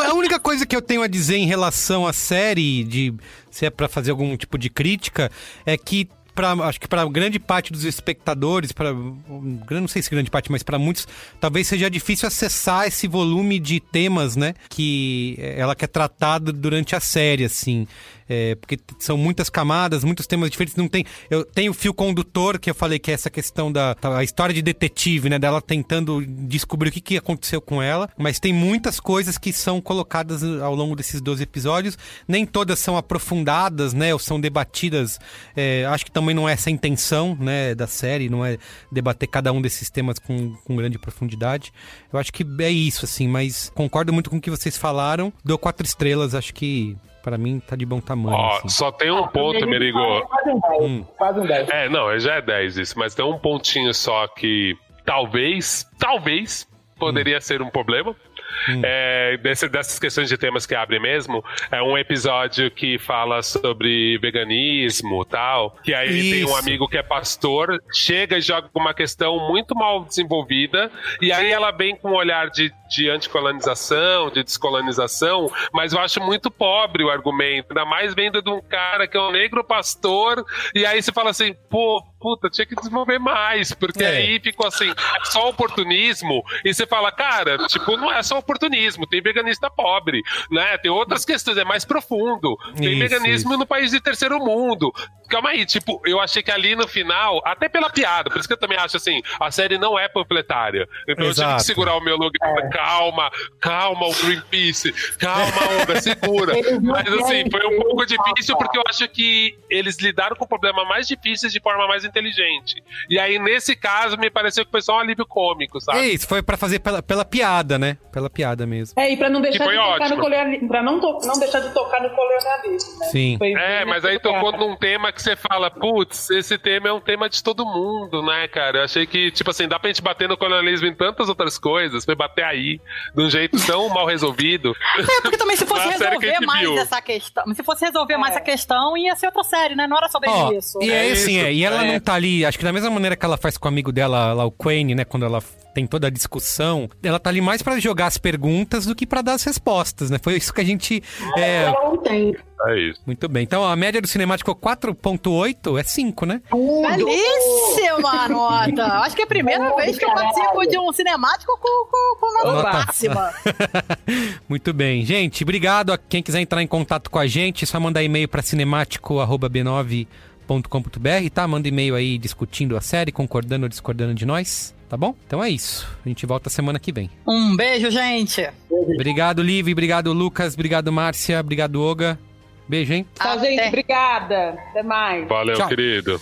a única coisa que eu tenho a dizer em relação à série, de se é pra fazer algum tipo de crítica, é que pra, acho que para grande parte dos espectadores, para não sei se grande parte, mas para muitos, talvez seja difícil acessar esse volume de temas, né, que ela quer tratar durante a série, assim. É, porque são muitas camadas, muitos temas diferentes. Não tem. Eu tenho o fio condutor que eu falei que é essa questão da a história de detetive, né? Dela tentando descobrir o que, que aconteceu com ela. Mas tem muitas coisas que são colocadas ao longo desses 12 episódios. Nem todas são aprofundadas, né? Ou são debatidas. É, acho que também não é essa a intenção, né? Da série, não é debater cada um desses temas com, com grande profundidade. Eu acho que é isso, assim. Mas concordo muito com o que vocês falaram. Dou quatro estrelas, acho que. Pra mim, tá de bom tamanho. Ó, assim. só tem um ponto, Merigo. Quase um 10. Hum. Quase um 10. É, não, já é 10 isso, mas tem um pontinho só que talvez, talvez poderia ser um problema. É, desse- dessas questões de temas que abre mesmo, é um episódio que fala sobre veganismo tal. Que aí tem um Isso. amigo que é pastor, chega e joga uma questão muito mal desenvolvida, e aí ela vem com um olhar de, de anticolonização, de descolonização, mas eu acho muito pobre o argumento, ainda mais vendo de um cara que é um negro pastor, e aí você fala assim, pô, puta, tinha que desenvolver mais, porque É. aí ficou assim, é só oportunismo, e você fala, cara, tipo, não é só oportunismo, tem veganista pobre, né? Tem outras questões, é mais profundo. Tem Isso, veganismo no país de terceiro mundo. Calma aí, tipo, eu achei que ali no final, até pela piada, por isso que eu também acho assim, a série não é panfletária. Então eu tive Exato. que segurar o meu lugar. Calma, calma, o Greenpeace, calma, onda, segura. Mas assim, foi um pouco difícil porque eu acho que eles lidaram com o problema mais difícil de forma mais inteligente. E aí, nesse caso, me pareceu que foi só um alívio cômico, sabe? É isso, foi pra fazer pela, pela piada, né? Pela piada mesmo. É, e pra não deixar foi de tocar ótimo. no colonialismo. Pra não, to- não deixar de tocar no colonialismo, né? Sim. Foi É, mas aí tocou num tema que você fala, putz, esse tema é um tema de todo mundo, né, cara? Eu achei que, tipo assim, dá pra gente bater no colonialismo em tantas outras coisas, foi bater aí, de um jeito tão mal resolvido. É, porque também se fosse que resolver gente mais viu. essa questão. Se fosse resolver mais essa questão, ia ser outra série, né? Não era sobre Ó, isso. E é, assim, isso, é, e ela é. não tá ali, acho que da mesma maneira que ela faz com o amigo dela, lá, o Quane, né, quando ela tem toda a discussão, ela tá ali mais pra jogar as perguntas do que pra dar as respostas, né? Foi isso que a gente é, Ela não tem. É isso. muito bem. Então, a média do cinemático 4.8 é 5, né? Belíssima nota! Acho que é a primeira vez que eu participo de um cinemático com, com, com nota Nota. máxima. Muito bem. Gente, obrigado a quem quiser entrar em contato com a gente, é só mandar e-mail para cinemático@b9.com.br, tá? Manda e-mail aí discutindo a série, concordando ou discordando de nós, tá bom? Então é isso. A gente volta semana que vem. Um beijo, gente. Obrigado, Liv, obrigado, Lucas, obrigado, Márcia, obrigado, Olga. Beijo, hein? Tchau, gente. Obrigada. Até mais. Valeu, Tchau. querido.